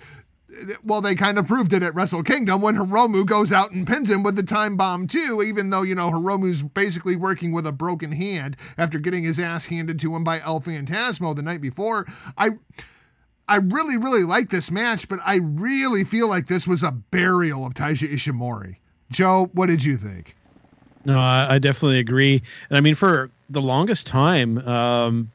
well, they kind of proved it at Wrestle Kingdom when Hiromu goes out and pins him with the time bomb too, even though, you know, Hiromu's basically working with a broken hand after getting his ass handed to him by El Phantasmo the night before. I I really, really like this match, but I really feel like this was a burial of Taiji Ishimori. Joe, what did you think? No, I, I definitely agree. And I mean, for the longest time, um,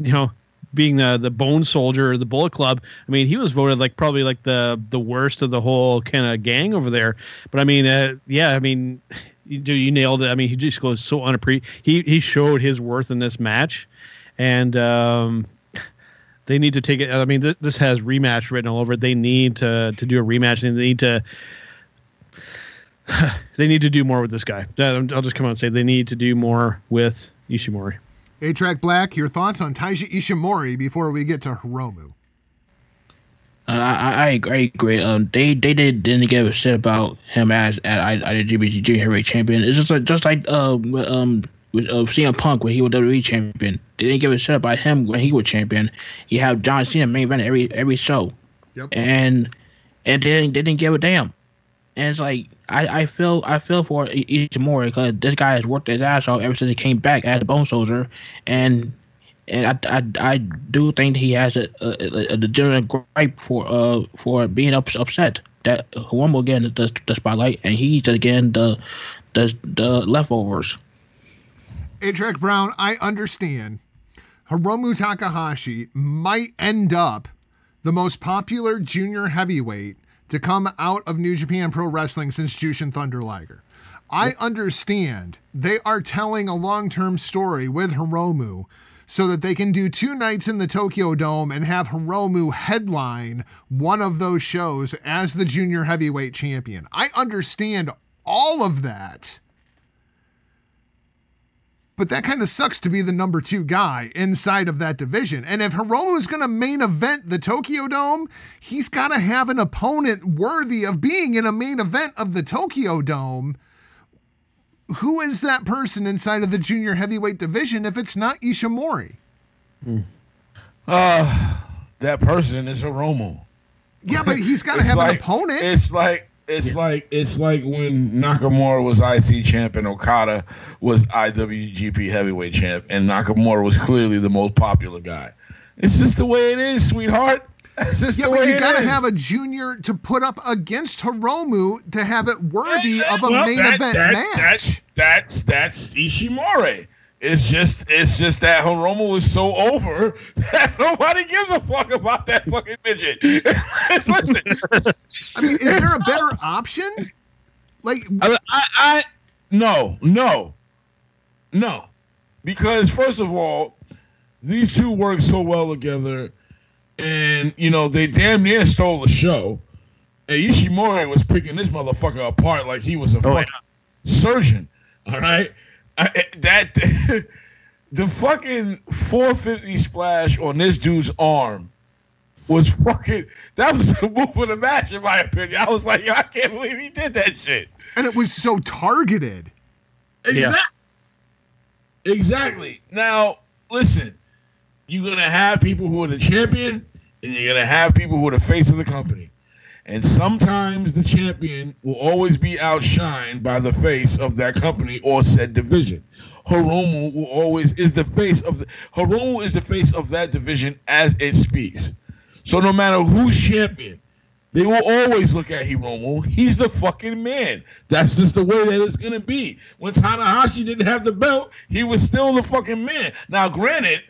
you know, being the the Bone Soldier, the Bullet Club. I mean, he was voted like probably like the the worst of the whole kind of gang over there. But I mean, uh, yeah, I mean, you, you nailed it. I mean, he just goes so unappre. He he showed his worth in this match, and um, they need to take it. I mean, th- this has rematch written all over it. They need to to do a rematch, and they need to they need to do more with this guy. I'll just come out and say they need to do more with Ishimori. A Track Black, your thoughts on Taiji Ishimori before we get to Hiromu? Uh, I, I agree. Agree. Um, they they did didn't give a shit about him as at I IWGP Junior Heavyweight Champion. It's just like just like um um with uh, CM Punk when he was WWE Champion. They didn't give a shit about him when he was champion. You have John Cena main event every every show, Yep. and and they didn't, they didn't give a damn. And it's like I, I feel I feel for I- Ishimori because this guy has worked his ass off ever since he came back as a Bone Soldier, and and I, I, I do think he has a, a, a legitimate gripe for uh for being ups, upset that Hiromu again the, the spotlight and he's again the the the leftovers. A Track Brown, I understand. Hiromu Takahashi might end up the most popular junior heavyweight to come out of New Japan Pro Wrestling since Jushin Thunder Liger. I understand they are telling a long term story with Hiromu so that they can do two nights in the Tokyo Dome and have Hiromu headline one of those shows as the junior heavyweight champion. I understand all of that. But that kind of sucks to be the number two guy inside of that division. And if Hiromu is going to main event the Tokyo Dome, he's got to have an opponent worthy of being in a main event of the Tokyo Dome. Who is that person inside of the junior heavyweight division if it's not Ishimori? Uh, that person is Hiromu. Yeah, but he's got to have an opponent. It's like it's like it's like when Nakamura was IC champ and Okada was IWGP heavyweight champ, and Nakamura was clearly the most popular guy. It's just the way it is, sweetheart. Yeah, but you it got to is. have a junior to put up against Hiromu to have it worthy of a Well, main that- event that- match. That's that's that's Ishimori. It's just it's just that Hiromu was so over that nobody gives a fuck about that fucking midget. Listen, I mean, is there a better option? Like, I, I, I no, no, no, because first of all, these two work so well together, and you know they damn near stole the show. And Ishimori was picking this motherfucker apart like he was a Oh, fucking surgeon. All right, I, I- that the fucking 450 splash on this dude's arm was fucking. That was the move of the match, in my opinion. I was like, yo, I can't believe he did that shit. and it was so targeted. Exactly. Exactly. Now, listen, you're gonna have people who are the champion, and you're gonna have people who are the face of the company. And sometimes the champion will always be outshined by the face of that company or said division. Hiromu will always is the face of the Hiromu is the face of that division as it speaks. So no matter who's champion, they will always look at Hiromu. He's the fucking man. That's just the way that it's gonna be. When Tanahashi didn't have the belt, he was still the fucking man. Now, granted,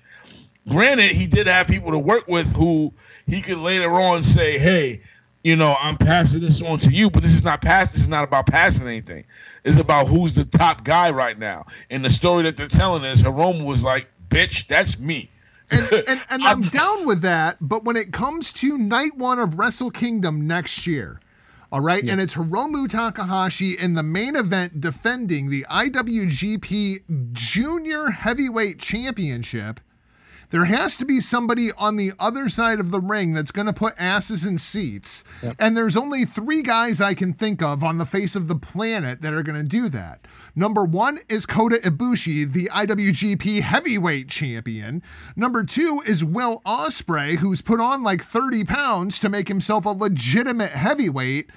granted, he did have people to work with who he could later on say, "Hey, you know, I'm passing this on to you." But this is not pass. This is not about passing anything. It's about who's the top guy right now. And the story that they're telling is Hiromu was like, "Bitch, that's me." And, and, and I'm down with that, but when it comes to night one of Wrestle Kingdom next year, all right, and it's Hiromu Takahashi in the main event defending the IWGP Junior Heavyweight Championship, there has to be somebody on the other side of the ring that's going to put asses in seats. And there's only three guys I can think of on the face of the planet that are going to do that. Number one is Kota Ibushi, the IWGP Heavyweight Champion. Number two is Will Ospreay, who's put on like 30 pounds to make himself a legitimate heavyweight.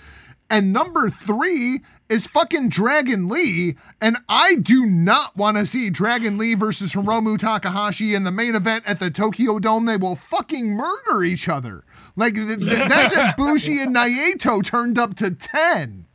And number three is fucking Dragon Lee. And I do not want to see Dragon Lee versus Hiromu Takahashi in the main event at the Tokyo Dome. They will fucking murder each other. Like, th- th- that's if Bushi and Naito turned up to 10.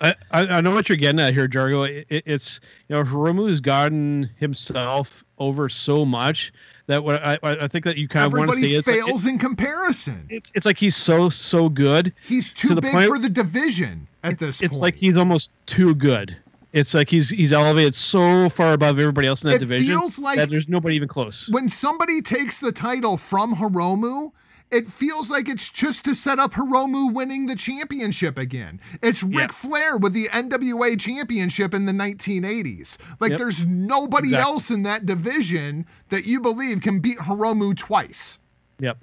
I, I I know what you're getting at here, Jargo. It, it- it's you know Hiromu's gotten himself over so much that what I I think that you kind of want to Everybody it's like, fails in comparison. it's it's like he's so so good. He's too to big point- for the division at this point. It's point. like he's almost too good. It's like he's he's elevated so far above everybody else in that It division feels like- that there's nobody even close. when somebody takes the title from Hiromu, it feels like it's just to set up Hiromu winning the championship again. It's Ric Yeah. Flair with the NWA championship in the 1980s. Like Yep. there's nobody Exactly. else in that division that you believe can beat Hiromu twice. Yep.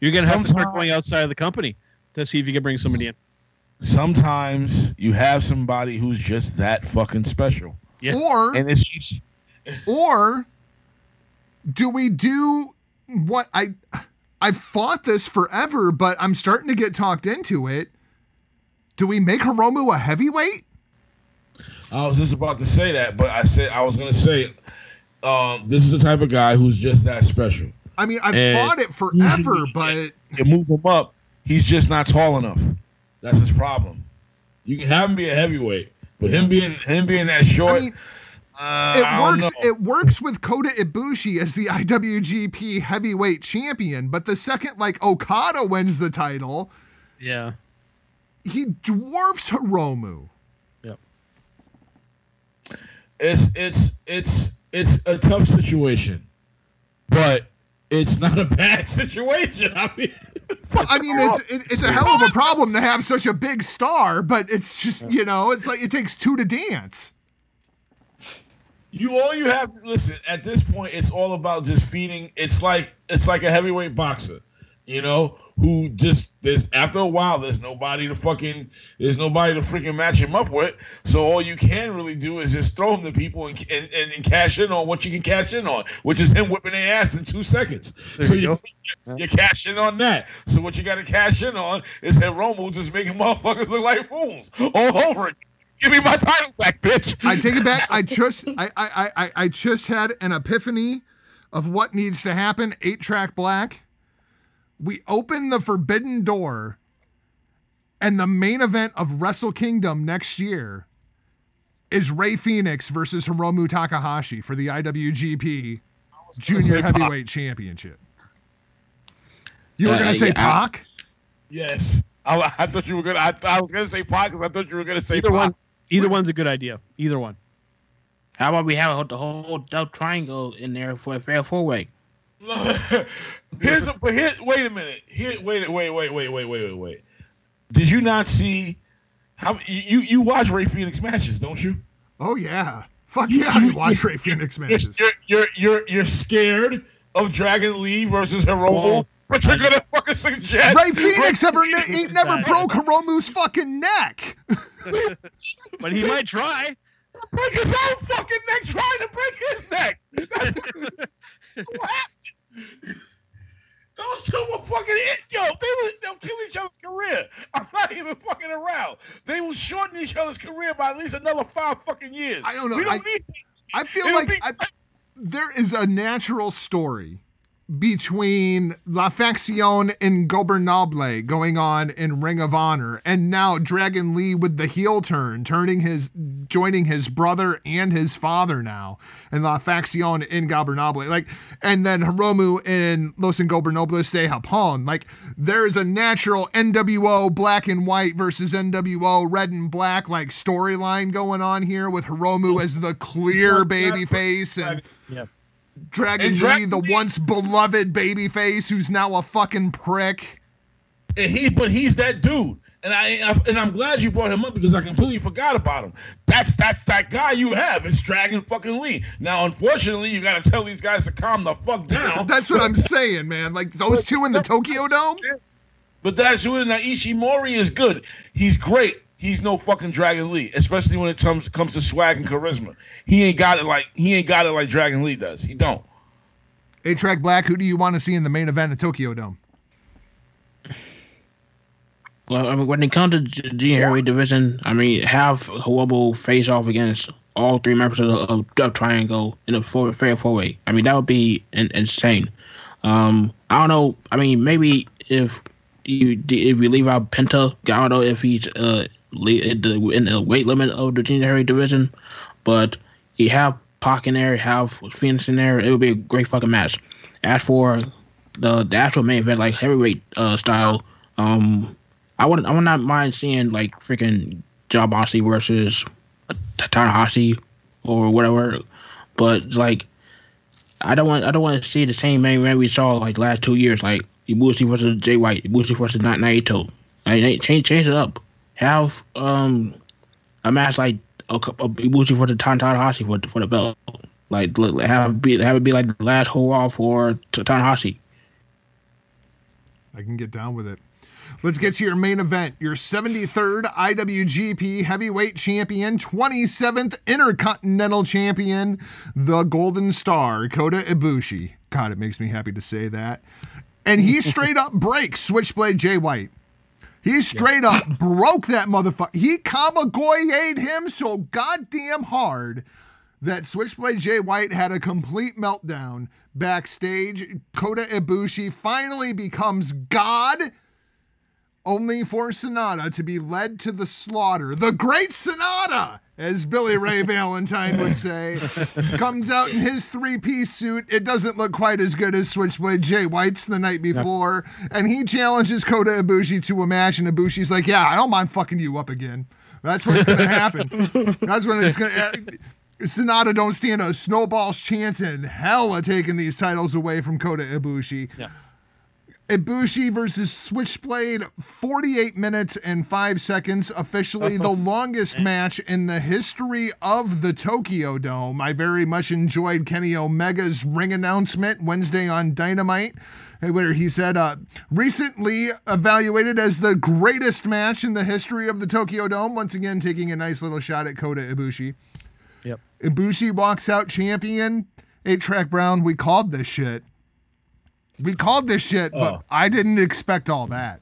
You're gonna have to start going outside of the company to see if you can bring somebody in. Sometimes you have somebody who's just that fucking special, Yeah. Or and it's just or do we do what I I've fought this forever, but I'm starting to get talked into it. Do we make Hiromu a heavyweight? I was just about to say that, but I said I was gonna say, um, this is the type of guy who's just that special. I mean, I've And fought it forever, but You move him up, he's just not tall enough. That's his problem. You can have him be a heavyweight, but him being him being that short, I mean, Uh, it works. It works with Kota Ibushi as the IWGP Heavyweight Champion, but the second like Okada wins the title, Yeah. he dwarfs Hiromu. Yep. It's it's it's it's a tough situation, but it's not a bad situation. I mean, I mean, it's it's a hell of a problem to have such a big star, but it's just you know, it's like it takes two to dance. You all you have to listen at this point. It's all about just feeding. It's like it's like a heavyweight boxer, you know, who just there's after a while there's nobody to fucking there's nobody to freaking match him up with. So all you can really do is just throw him to people and and, and, and cash in on what you can cash in on, which is him whipping their ass in two seconds. There so you you, go. you cash in on that. So what you got to cash in on is Hiromu just making motherfuckers look like fools all over it. Give me my title back, bitch. I take it back. I just I I I I just had an epiphany of what needs to happen. Eight track black. We open the forbidden door, and the main event of Wrestle Kingdom next year is Rey Fénix versus Hiromu Takahashi for the IWGP Junior say Pac. Heavyweight Championship. You were Uh, gonna say yeah, I- Pac? Yes. I, I thought you were gonna. I, I was gonna say Pac because I thought you were gonna say Either Pac. one. Either one's a good idea. Either one. How about we have the whole double triangle in there for a fair four way? Here's a, but here. Wait a minute. Here. Wait. Wait. Wait. Wait. Wait. Wait. Wait. Wait. Did you not see? How you you watch Rey Fénix matches, don't you? Oh yeah. Fuck yeah, I watch Rey Fénix matches. you're you're you're, you're scared of Dragon Lee versus Hiromu, Well, but you're gonna fucking suggest Rey Fénix ever ne- ain't never broke Hiromu's fucking neck. But he might try. break his own fucking neck trying to break his neck. What. Those two were fucking yo. They will they'll kill each other's career. I'm not even fucking around. They will shorten each other's career by at least another five fucking years. I don't know. We don't I- need. I feel It'll like be- I, there is a natural story between La Faction and Gobernable going on in Ring of Honor, and now Dragon Lee with the heel turn, turning his, joining his brother and his father now, and La Facción Ingobernable, like, and then Hiromu in Los Ingobernables de Japón. Like, there's a natural NWO black and white versus NWO red and black like storyline going on here with Hiromu as the clear baby face and Yeah. Dragon And Lee, the Lee- once beloved baby face who's now a fucking prick. And he, but he's that dude. And I, I and I'm glad you brought him up because I completely forgot about him. That's that's that guy you have. It's Dragon fucking Lee. Now, unfortunately, you got to tell these guys to calm the fuck down. That's what I'm saying, man. Like those two in the Tokyo Dome. But that's who now Ishimori is good. He's great. He's no fucking Dragon Lee, especially when it comes comes to swag and charisma. He ain't got it like he ain't got it like Dragon Lee does. He don't. A Track Black, who do you want to see in the main event at Tokyo Dome? Well, I mean, when it comes to G- junior heavyweight division, I mean, have Hiromu face off against all three members of the of Death Triangle in a four, fair four way. I mean, that would be in, insane. Um, I don't know. I mean, maybe if you if you leave out Penta, I don't know if he's uh le- in the, weight limit of the junior heavyweight division, but you have Pac in there, you have Phoenix in there. It would be a great fucking match. As for the the actual main event, like heavyweight uh, style, um, I would I would not mind seeing like freaking Job Bossy versus Tanahashi or whatever, but like I don't want I don't want to see the same main event we saw like last two years, like Ibushi versus Jay White, Ibushi versus Na- Naito. I change change it up. Have um a match like a, a Ibushi versus Tan Tanahashi for for the belt. Like have be have it be like the last hurrah for Tanahashi. I can get down with it. Let's get to your main event. Your 73rd IWGP Heavyweight Champion, 27th Intercontinental Champion, the Golden Star, Kota Ibushi. God, it makes me happy to say that. And he straight up breaks Switchblade Jay White. He straight up broke that motherfucker. He Kamigoyed him so goddamn hard that Switchblade Jay White had a complete meltdown backstage. Kota Ibushi finally becomes God, only for SANADA to be led to the slaughter. The great SANADA as Billy Ray Valentine would say, comes out in his three piece suit. It doesn't look quite as good as Switchblade Jay White's the night before. And he challenges Kota Ibushi to a match, and Ibushi's like, Yeah, I don't mind fucking you up again. That's what's going to happen. That's when it's going to. Uh, SANADA don't stand a snowball's chance in hell of taking these titles away from Kota Ibushi. Yeah. Ibushi versus Switchblade, 48 minutes and 5 seconds, officially the longest match in the history of the Tokyo Dome. I very much enjoyed Kenny Omega's ring announcement Wednesday on Dynamite, where he said, uh, recently evaluated as the greatest match in the history of the Tokyo Dome. Once again, taking a nice little shot at Kota Ibushi. Yep. Ibushi walks out champion. Eight track Brown, we called this shit. We called this shit, but Oh. I didn't expect all that.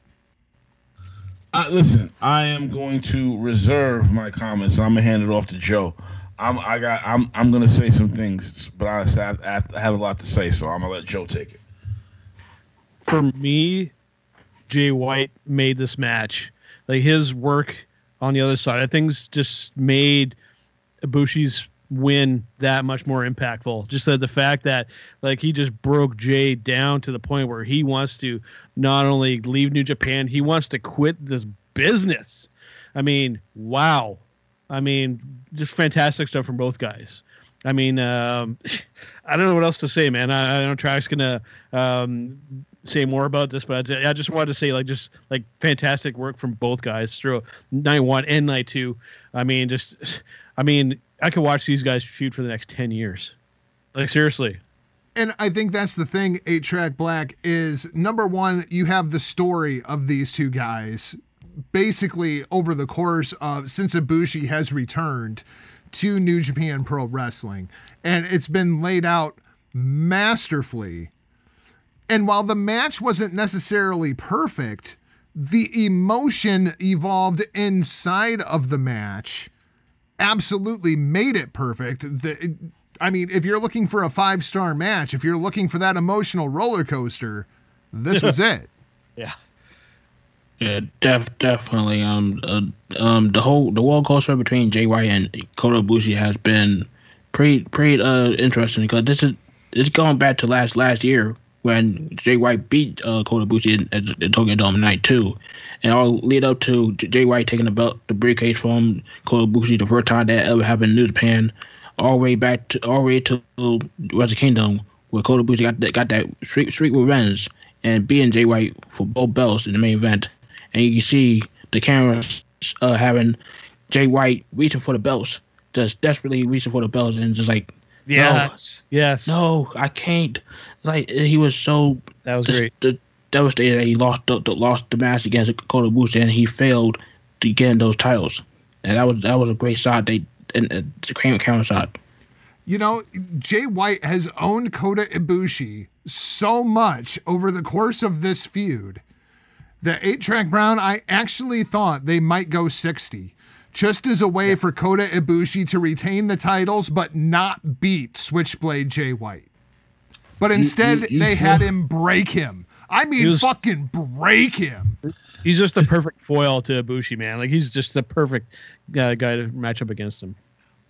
I, listen, I am going to reserve my comments. I'm gonna hand it off to Joe. I'm I got I'm I'm gonna say some things, but I have, I have a lot to say, so I'm gonna let Joe take it. for me, Jay White made this match. Like his work on the other side of things just made Ibushi's win that much more impactful. Just that the fact that like he just broke Jay down to the point where he wants to not only leave New Japan, he wants to quit this business. I mean, wow. I mean, just fantastic stuff from both guys. I mean, um, I don't know what else to say, man. I, I know Track's gonna um, say more about this, but I just wanted to say, like, just like fantastic work from both guys through night one and night two. I mean, just, I mean, I could watch these guys feud for the next ten years. Like seriously, And I think that's the thing, Eight Track Black, is number one, you have the story of these two guys basically over the course of since Ibushi has returned to New Japan Pro Wrestling. And it's been laid out masterfully. And while the match wasn't necessarily perfect, the emotion evolved inside of the match absolutely made it perfect. The, I mean, if you're looking for a five star match, if you're looking for that emotional roller coaster, this was it. yeah, Yeah, def definitely. Um, uh, um, the whole the roller coaster between Jay White and Kota Ibushi has been pretty pretty uh interesting because this is it's going back to last last year when Jay White beat uh, Kota Ibushi in, at the Tokyo Dome night two, and all lead up to Jay White taking the belt the briefcase from Kota Ibushi the first time that ever happened in New Japan, all the way back to all the way to Wrestle Kingdom where Kota Ibushi got that got that street street revenge and beating Jay White for both belts in the main event. And you can see the cameras uh, having Jay White reaching for the belts, just desperately reaching for the belts, and just like, yes, yes, no, I can't. Like he was so that was just, great. the, devastated that he lost the, the lost the match against Kota Ibushi, and he failed to get in those titles. And that was that was a great shot. They and uh, the camera camera shot. You know, Jay White has owned Kota Ibushi so much over the course of this feud that 8 Track Brown, I actually thought they might go 60, just as a way for Kota Ibushi to retain the titles but not beat Switchblade Jay White. But instead, you- you they feel- had him break him. I mean, was- fucking break him. He's just the perfect foil to Ibushi, man. Like he's just the perfect uh, guy to match up against him.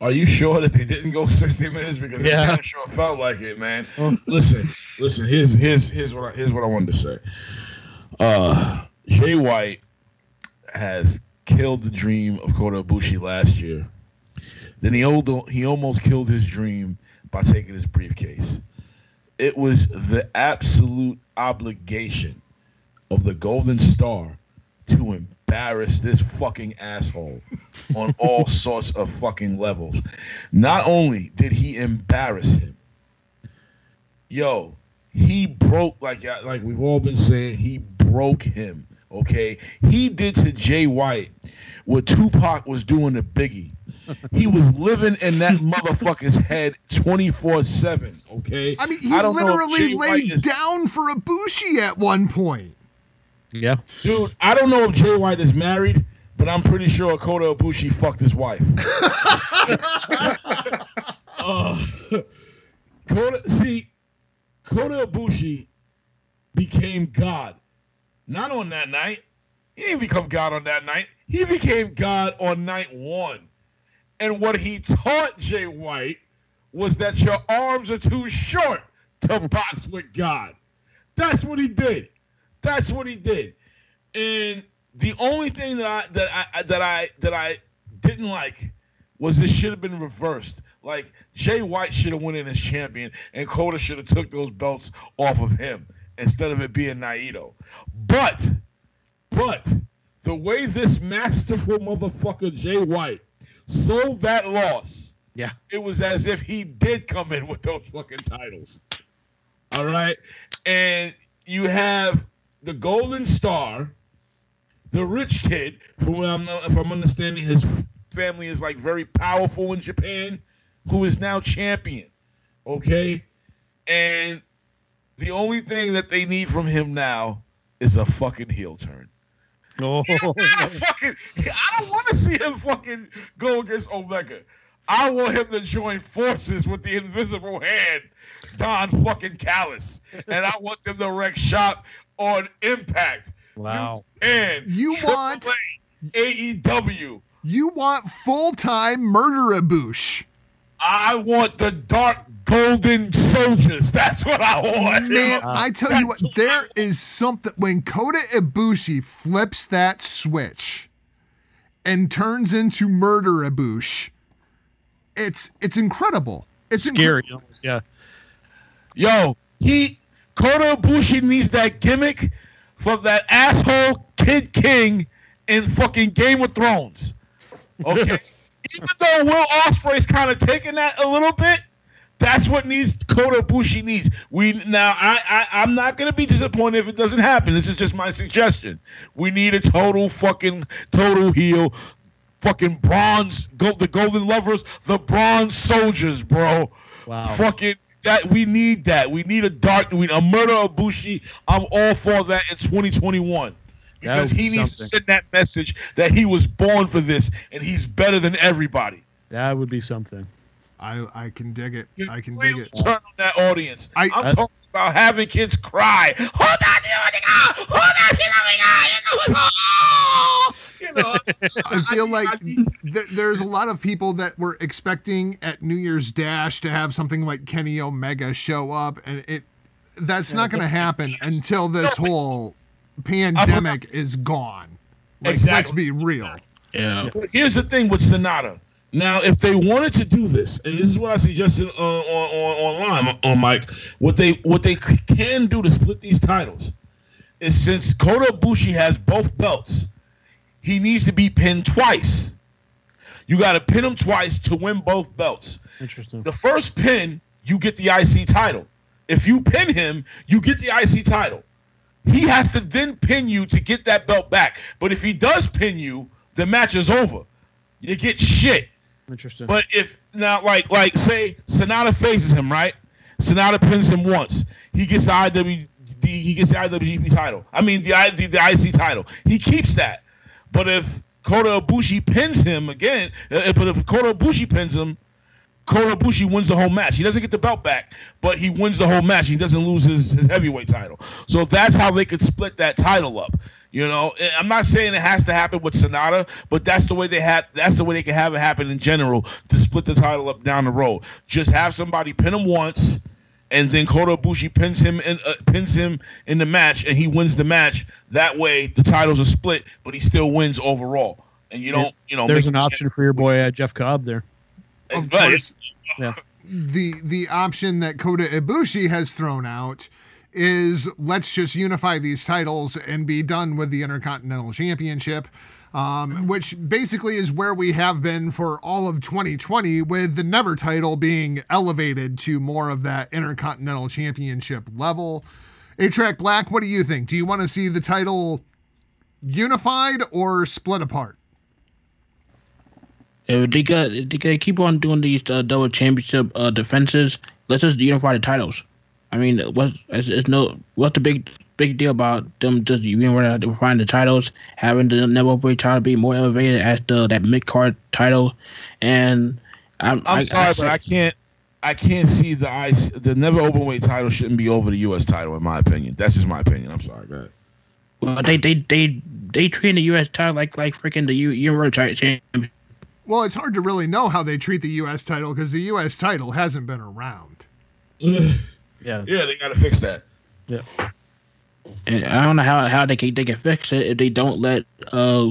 Are you sure that they didn't go 60 minutes? Because Yeah. it kinda sure felt like it, man. listen, listen. Here's here's here's what I, here's what I wanted to say. Uh, Jay White has killed the dream of Kota Ibushi last year. Then he old, he almost killed his dream by taking his briefcase. It was the absolute obligation of the Golden Star to embarrass this fucking asshole on all sorts of fucking levels. Not only did he embarrass him, yo, he broke like like we've all been saying, he broke him. Okay, he did to Jay White what Tupac was doing to Biggie. He was living in that motherfucker's head twenty four seven. Okay, I mean, he I don't literally Jay laid is- down for a Ibushi at one point. Yeah, Dude, I don't know if Jay White is married, but I'm pretty sure Kota Ibushi fucked his wife. uh, Kota, see, Kota Ibushi became God. Not on that night. He didn't become God on that night. He became God on night one. And what he taught Jay White was that your arms are too short to box with God. That's what he did. That's what he did. And the only thing that I that I that I that I didn't like was this should have been reversed. Like Jay White should have won in as champion, and Kota should have took those belts off of him instead of it being Naito. But, but the way this masterful motherfucker Jay White sold that loss, Yeah. it was as if he did come in with those fucking titles. All right, and you have the Golden Star, the rich kid, who I'm, if I'm understanding, his family is like very powerful in Japan, who is now champion. Okay, and the only thing that they need from him now is a fucking heel turn. Oh, I fucking, I don't want to see him fucking go against Omega. I want him to join forces with the Invisible Hand, Don fucking Callis, and I want them to wreck shop on Impact. wow. And You want- AEW. You want full time murder Ibush. I want the Dark Golden Soldiers. That's what I want. Man, I tell you what, there is something when Kota Ibushi flips that switch and turns into murder Ibush. It's it's incredible. It's incre- Scary. almost, Yeah. Yo, he Kota Ibushi needs that gimmick for that asshole Kid King in fucking Game of Thrones. Okay, even though Will Ospreay's kind of taking that a little bit, that's what needs Kota Ibushi needs. We now I, I I'm not gonna be disappointed if it doesn't happen. This is just my suggestion. We need a total fucking total heel. Fucking bronze, go, the golden lovers, the bronze soldiers, bro. Wow. Fucking that we need that. We need a dark, we need a murder of Bushi. I'm all for that in 2021 because he be needs to send that message that he was born for this and he's better than everybody. That would be something. I I can dig it. You I can dig it. Turn on that audience. I- I, am I- talking about having kids cry. Hold on, you know, hold on, you know, you know, I feel like I need- there, there's a lot of people that were expecting at New Year's Dash to have something like Kenny Omega show up, and it that's not going to happen until this whole pandemic is gone. Like, let's be real. Yeah. But here's the thing with SANADA. Now, if they wanted to do this, and this is what I suggested uh, on, on online on Mike, what they what they can do to split these titles is since Kota Ibushi has both belts, he needs to be pinned twice. You got to pin him twice to win both belts. Interesting. The first pin, you get the IC title. If you pin him, you get the IC title. He has to then pin you to get that belt back. But if he does pin you, the match is over. You get shit. Interesting. But if now, like, like say SANADA faces him, right? SANADA pins him once. He gets the IWD. He gets the IWGP title. I mean, the, the the IC title. He keeps that. But if Kota Ibushi pins him again, uh, but if Kota Ibushi pins him, Kota Ibushi wins the whole match. He doesn't get the belt back, but he wins the whole match. He doesn't lose his, his heavyweight title. So that's how they could split that title up. You know, I'm not saying it has to happen with SANADA, but that's the way they had. That's the way they can have it happen in general to split the title up down the road. Just have somebody pin him once, and then Kota Ibushi pins him in uh, pins him in the match, and he wins the match. That way, the titles are split, but he still wins overall. And you don't, you know, There's an option for your boy uh, Jeff Cobb there. Of course, Yeah. the the option that Kota Ibushi has thrown out is let's just unify these titles and be done with the Intercontinental Championship, um, which basically is where we have been for all of 2020, with the Never title being elevated to more of that Intercontinental Championship level. 8 Track Black, what do you think? Do you want to see the title unified or split apart? If they got, if they keep on doing these uh, double championship uh, defenses, let's just unify the titles. I mean, what's it's, it's no what's the big big deal about them just you know unifying the titles, having the never weight title be more elevated as the that mid card title, and I'm I'm I- sorry, I but I can't. I can't see the ice. The never open weight title shouldn't be over the U.S. title, in my opinion. That's just my opinion. I'm sorry, go ahead. Well, they they they they treat the U.S. title like like freaking the U Universal title champion. Well, it's hard to really know how they treat the U.S. title because the U.S. title hasn't been around. Yeah. Yeah, they gotta fix that. Yeah. And I don't know how, how they can they can fix it if they don't let uh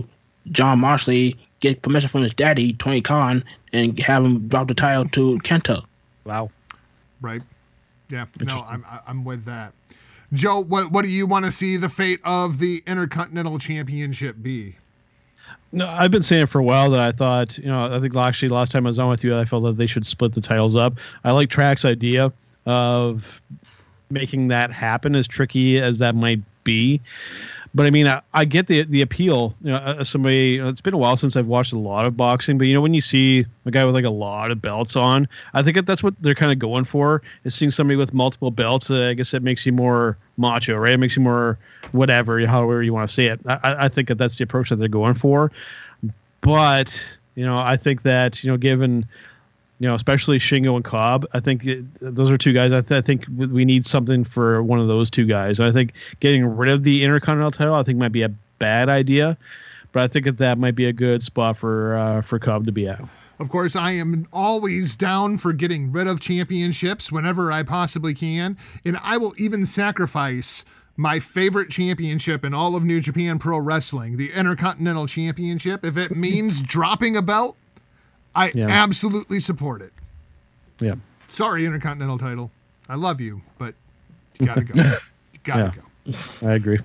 Jon Moxley get permission from his daddy Tony Khan and have him drop the title to Kenta. Wow. Right? Yeah. No, I'm I'm with that. Joe, what what do you want to see the fate of the Intercontinental Championship be? No, I've been saying for a while that I thought, you know, I think actually last time I was on with you, I felt that they should split the titles up. I like Track's idea of making that happen, as tricky as that might be. But I mean, I, I get the the appeal. You know, somebody, you know, it's been a while since I've watched a lot of boxing, but you know, when you see a guy with like a lot of belts on, I think that that's what they're kind of going for. Is seeing somebody with multiple belts. Uh, I guess it makes you more macho, right? It makes you more whatever, however you want to say it. I- I think that that's the approach that they're going for. But you know, I think that you know, given you know, especially Shingo and Cobb. I think it, those are two guys. I, th- I think we- need something for one of those two guys. I think getting rid of the Intercontinental title, I think might be a bad idea, but I think that that might be a good spot for uh, for Cobb to be at. Of course, I am always down for getting rid of championships whenever I possibly can, and I will even sacrifice my favorite championship in all of New Japan Pro Wrestling, the Intercontinental Championship, if it means dropping a belt. I Yeah. absolutely support it. Yeah. Sorry, Intercontinental title. I love you, but you gotta go. You gotta Yeah. go. I agree.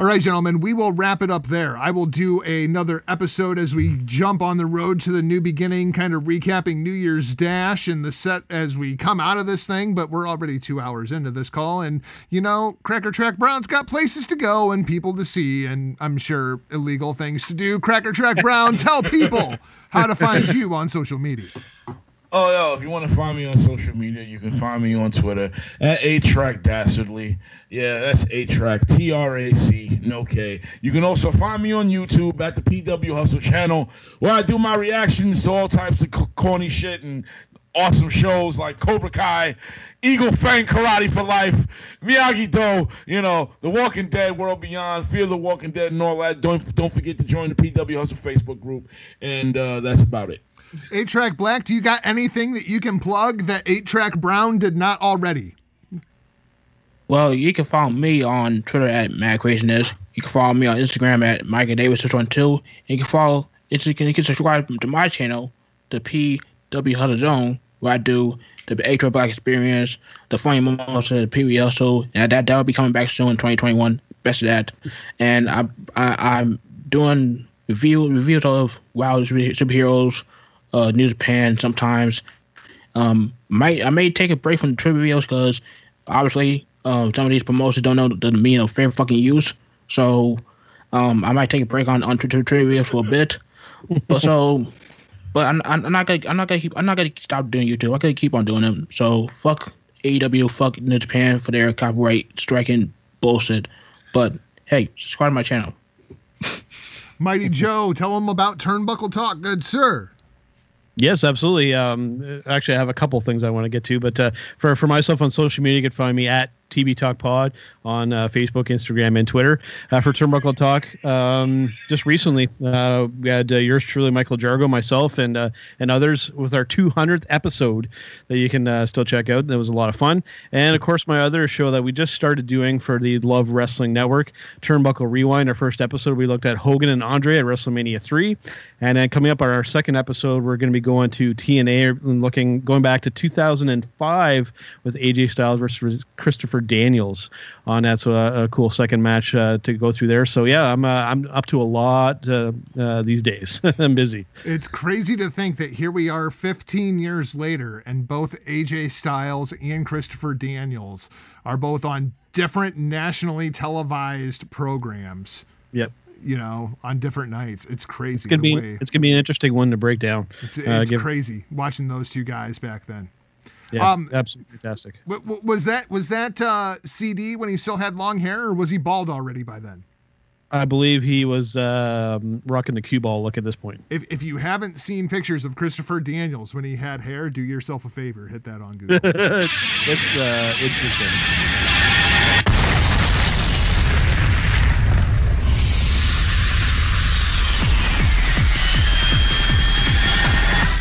All right, gentlemen, we will wrap it up there. I will do another episode as we jump on the road to the new beginning, kind of recapping New Year's Dash and the set as we come out of this thing. But we're already two hours into this call. And, you know, Cracker Track Brown's got places to go and people to see, and I'm sure illegal things to do. Cracker Track Brown, tell people how to find you on social media. Oh, yo, if you want to find me on social media, you can find me on Twitter at A Track Dastardly. Yeah, that's A Track, T R A C, no K. You can also find me on YouTube at the PW Hustle channel, where I do my reactions to all types of corny shit and awesome shows like Cobra Kai, Eagle Fang Karate for Life, Miyagi Do, you know, The Walking Dead, World Beyond, Fear the Walking Dead, and all that. Don't don't forget to join the PW Hustle Facebook group, and uh, that's about it. 8 Track Black, do you got anything that you can plug that 8 Track Brown did not already? Well, you can follow me on Twitter at Mad Craziness. You can follow me on Instagram at Micah Davis six one two. You can follow. You can, subscribe to my channel, the PW Hustle Zone, where I do the Eight Track Black Experience, the funny moments of the PBL. So and that that will be coming back soon in 2021. Best of that, and I, I I'm doing review reviews of Wild superheroes, uh, New Japan sometimes. Um, might I may take a break from the trivia because obviously um, some of these promotions don't know the meaning of fair fucking use. So um, I might take a break on on trivia for a bit. But so, but I'm, I'm I'm not gonna I'm not gonna keep I'm not gonna stop doing YouTube. I'm gonna keep on doing them. So fuck AEW, fuck New Japan for their copyright striking bullshit. But hey, subscribe to my channel. Mighty Joe, tell them about Turnbuckle Talk, good sir. Yes, absolutely. Um, actually, I have a couple things I want to get to, but uh, for for myself on social media, you can find me at TB Talk Pod on uh, Facebook, Instagram, and Twitter. Uh, for Turnbuckle Talk, um, just recently uh, we had uh, yours truly, Michael Jargo, myself, and uh, and others with our 200th episode that you can uh, still check out. That was a lot of fun, and of course my other show that we just started doing for the Love Wrestling Network, Turnbuckle Rewind. Our first episode, we looked at Hogan and Andre at WrestleMania three, and then coming up on our second episode, we're going to be going to TNA and looking going back to 2005 with AJ Styles versus Christopher Daniels on that. So uh, a cool second match uh, to go through there. So yeah, I'm uh, I'm up to a lot uh, uh, these days. I'm busy. It's crazy to think that here we are 15 years later, and both AJ Styles and Christopher Daniels are both on different nationally televised programs, Yep. you know, on different nights. It's crazy. It's gonna the be way it's gonna be an interesting one to break down. it's, uh, it's give- crazy watching those two guys back then. Yeah, Um, absolutely fantastic. W- w- was that was that uh, CD when he still had long hair, or was he bald already by then? I believe he was um, rocking the cue ball look at this point. If, if you haven't seen pictures of Christopher Daniels when he had hair, do yourself a favor, hit that on Google. it's it's uh, interesting.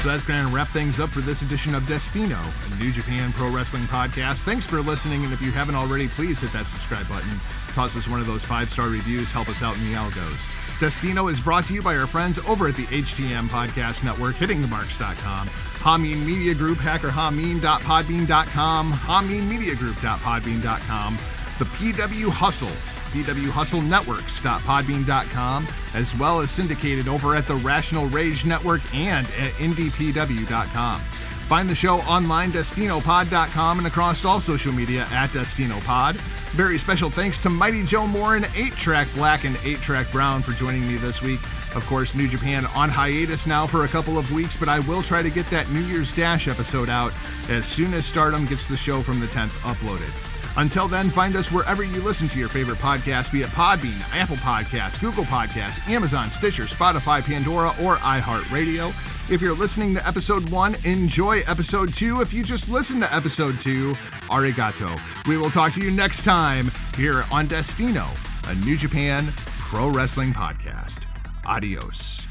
That's going to wrap things up for this edition of Destino, a New Japan Pro Wrestling podcast. Thanks for listening, and if you haven't already, please hit that subscribe button. Toss us one of those five star reviews, help us out in the algos. Destino is brought to you by our friends over at the HTM Podcast Network, hittingthemarks.com, Hameen Media Group, hackerhameen.podbean.com, hameenmediagroup.podbean.com, the PW Hustle, pwhustlenetworks.podbean.com, as well as syndicated over at the Rational Rage Network and at ndpw.com. Find the show online, DestinoPod.com, and across all social media at DestinoPod. Very special thanks to Mighty Joe Moore and 8 Track Black and 8 Track Brown for joining me this week. Of course, New Japan on hiatus now for a couple of weeks, but I will try to get that New Year's Dash episode out as soon as Stardom gets the show from the 10th uploaded. Until then, find us wherever you listen to your favorite podcast, be it Podbean, Apple Podcasts, Google Podcasts, Amazon, Stitcher, Spotify, Pandora, or iHeartRadio. If you're listening to episode one, enjoy episode two. If you just listened to episode two, arigato. We will talk to you next time here on Destino, a New Japan Pro Wrestling podcast. Adios.